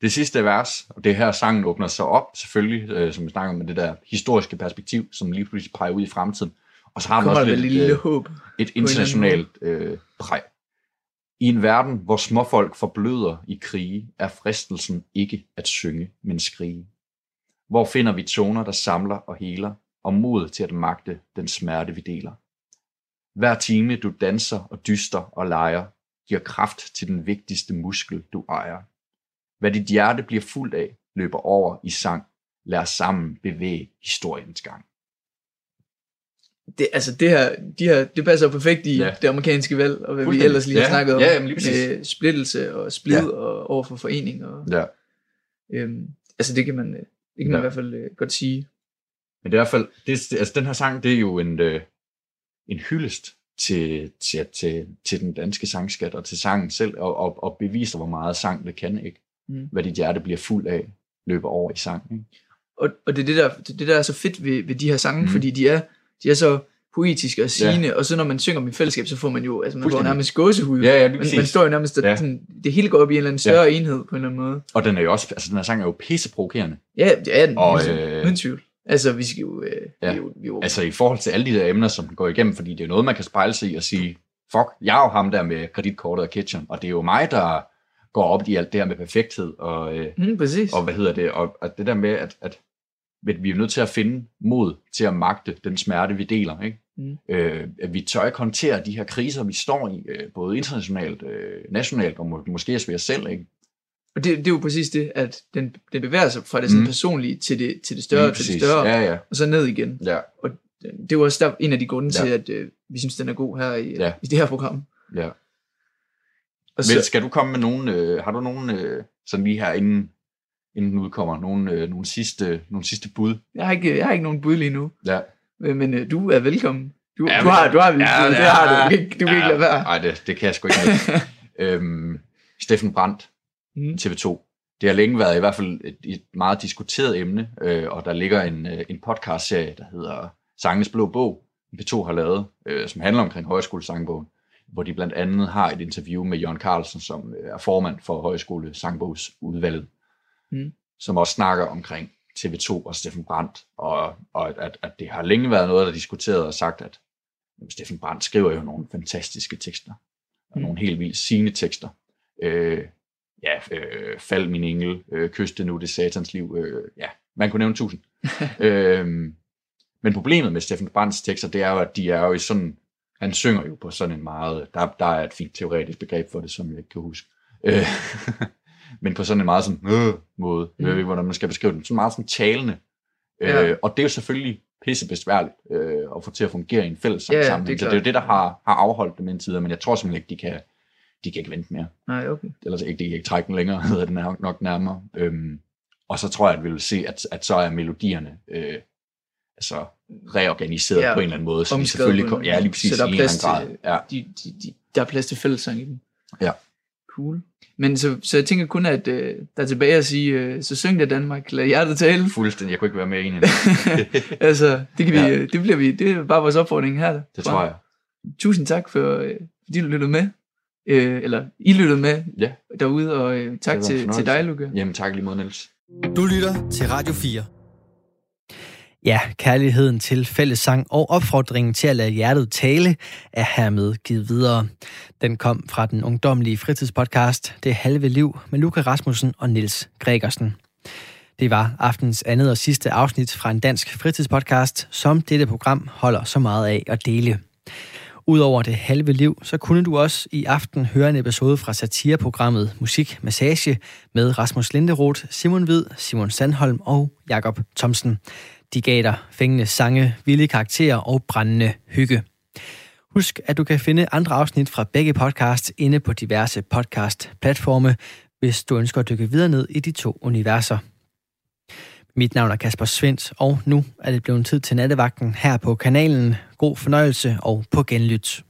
Det sidste vers, og det her sangen åbner sig op, selvfølgelig, øh, som vi snakker om, med det der historiske perspektiv, som lige pludselig peger ud i fremtiden. Og så har man også lidt, lille øh, håb et internationalt øh, præg. I en verden, hvor småfolk forbløder i krige, er fristelsen ikke at synge, men skrige. Hvor finder vi toner, der samler og heler, og mod til at magte den smerte, vi deler. Hver time du danser og dyster og leger, giver kraft til den vigtigste muskel, du ejer. Hvad dit hjerte bliver fuldt af, løber over i sang. Lad os sammen bevæge historiens gang. Det, altså det her, de her, det passer perfekt i ja. det amerikanske valg, og hvad vi ellers lige har ja. snakket om. Ja, jamen lige med splittelse og splid ja. og overfor forening. Og, ja. øhm, altså det kan man, det kan man ja. i hvert fald uh, godt sige. Men det er i hvert fald, det, altså den her sang, det er jo en, uh, en hyldest til, til, til, til den danske sangskat og til sangen selv, og, og, og beviser, hvor meget sang det kan, ikke? Mm. Hvad dit hjerte bliver fuld af, løber over i sang, ikke? Og, og det er det der, det, det der er så fedt ved, ved de her sange, mm. fordi de er, de er så poetiske og sigende, ja. og så når man synger dem i fællesskab, så får man jo, altså man får nærmest gåsehud. Ja, ja, man, man står jo nærmest, at ja. sådan, det hele går op i en eller anden større ja. enhed på en eller anden måde. Og den er jo også, altså den her sang er jo pisseprovokerende. Ja, det er den, og, øh, uden tvivl. Altså, vi skal jo, øh, ja. vi jo, vi jo... Altså, i forhold til alle de der emner, som går igennem, fordi det er noget, man kan spejle sig i og sige, fuck, jeg er jo ham der med kreditkortet og kitchen, og det er jo mig, der går op i alt det her med perfekthed, og, øh, mm, præcis. og hvad hedder det, og, og det der med, at, at, at vi er nødt til at finde mod til at magte den smerte, vi deler, ikke? Mm. Øh, at vi tør ikke håndtere de her kriser, vi står i, øh, både internationalt, øh, nationalt og må, måske også ved os selv, ikke? Og det, det er jo præcis det, at den, den bevæger sig fra det sådan mm. personlige til det, til det større, til det større, ja, ja. og så ned igen. Ja. Og det er jo også der, en af de grunde ja. til, at øh, vi synes, den er god her i, ja. i det her program. Ja. Og så, Men skal du komme med nogen, øh, har du nogen, øh, sådan lige her inden, inden den udkommer, nogen, øh, nogen, sidste, nogen sidste bud? Jeg har, ikke, jeg har ikke nogen bud lige nu. Ja. Men, men øh, du er velkommen. Du, ja, du, har, du har, ja, ja, det har du. Du kan, du kan ja, ikke lade være. Nej, det, det kan jeg sgu ikke [laughs] øhm, Steffen Brandt, mm. TV2. Det har længe været i hvert fald et, et meget diskuteret emne, øh, og der ligger en, øh, en podcast-serie, der hedder Sangens Blå Bog, P2 har lavet, øh, som handler omkring højskolesangbogen, hvor de blandt andet har et interview med Jørgen Carlsen, som øh, er formand for højskolesangbogsudvalget, mm. som også snakker omkring TV2 og Steffen Brandt, og, og at, at det har længe været noget, der er diskuteret og sagt, at Steffen Brandt skriver jo nogle fantastiske tekster, og mm. nogle helt vildt sigende tekster. Øh, ja, øh, fald min engel, øh, kyste nu det satans liv, øh, ja, man kunne nævne tusind. [laughs] øh, men problemet med Steffen Brandts tekster, det er jo, at de er jo i sådan, han synger jo på sådan en meget, der, der er et fint teoretisk begreb for det, som jeg ikke kan huske. Øh, [laughs] men på sådan en meget sådan, øh, måde, mm. øh, hvordan man skal beskrive den, sådan meget sådan talende. Øh, ja. Og det er jo selvfølgelig pissebesværligt øh, at få til at fungere i en fælles ja, sammenhæng. Så det er jo det, der har, har afholdt dem indtil men jeg tror simpelthen ikke, de kan, de kan ikke vente mere. Nej, okay. Ellers ikke, de kan ikke trække den længere, [laughs] hedder det nok, nok nærmere. Øhm, og så tror jeg, at vi vil se, at, at så er melodierne øh, altså reorganiseret ja, på en eller anden måde. Så de selvfølgelig ja, lige præcis så der er i en grad. Ja. De, de, de, der er plads til fællesang i dem. Ja. Cool. Men så, så jeg tænker kun, at øh, der er tilbage at sige, øh, så syng det Danmark, lad hjertet tale. Fuldstændig, jeg kunne ikke være med enig. [laughs] altså, det, kan vi, ja. det bliver vi, det er bare vores opfordring her. Det tror jeg. Tusind tak for, øh, fordi du lyttede med. Øh, eller I lyttede med ja. derude, og øh, tak til, til dig, Luca. Jamen tak lige mod, Niels. Du lytter til Radio 4. Ja, kærligheden til fællessang og opfordringen til at lade hjertet tale er hermed givet videre. Den kom fra den ungdomlige fritidspodcast Det Halve Liv med Luca Rasmussen og Nils Gregersen. Det var aftens andet og sidste afsnit fra en dansk fritidspodcast, som dette program holder så meget af at dele. Udover det halve liv, så kunne du også i aften høre en episode fra satireprogrammet Musik Massage med Rasmus Linderoth, Simon Vid, Simon Sandholm og Jakob Thomsen. De gav dig fængende sange, vilde karakterer og brændende hygge. Husk, at du kan finde andre afsnit fra begge podcasts inde på diverse podcast-platforme, hvis du ønsker at dykke videre ned i de to universer. Mit navn er Kasper Svendt, og nu er det blevet tid til nattevagten her på kanalen. God fornøjelse og på genlyt.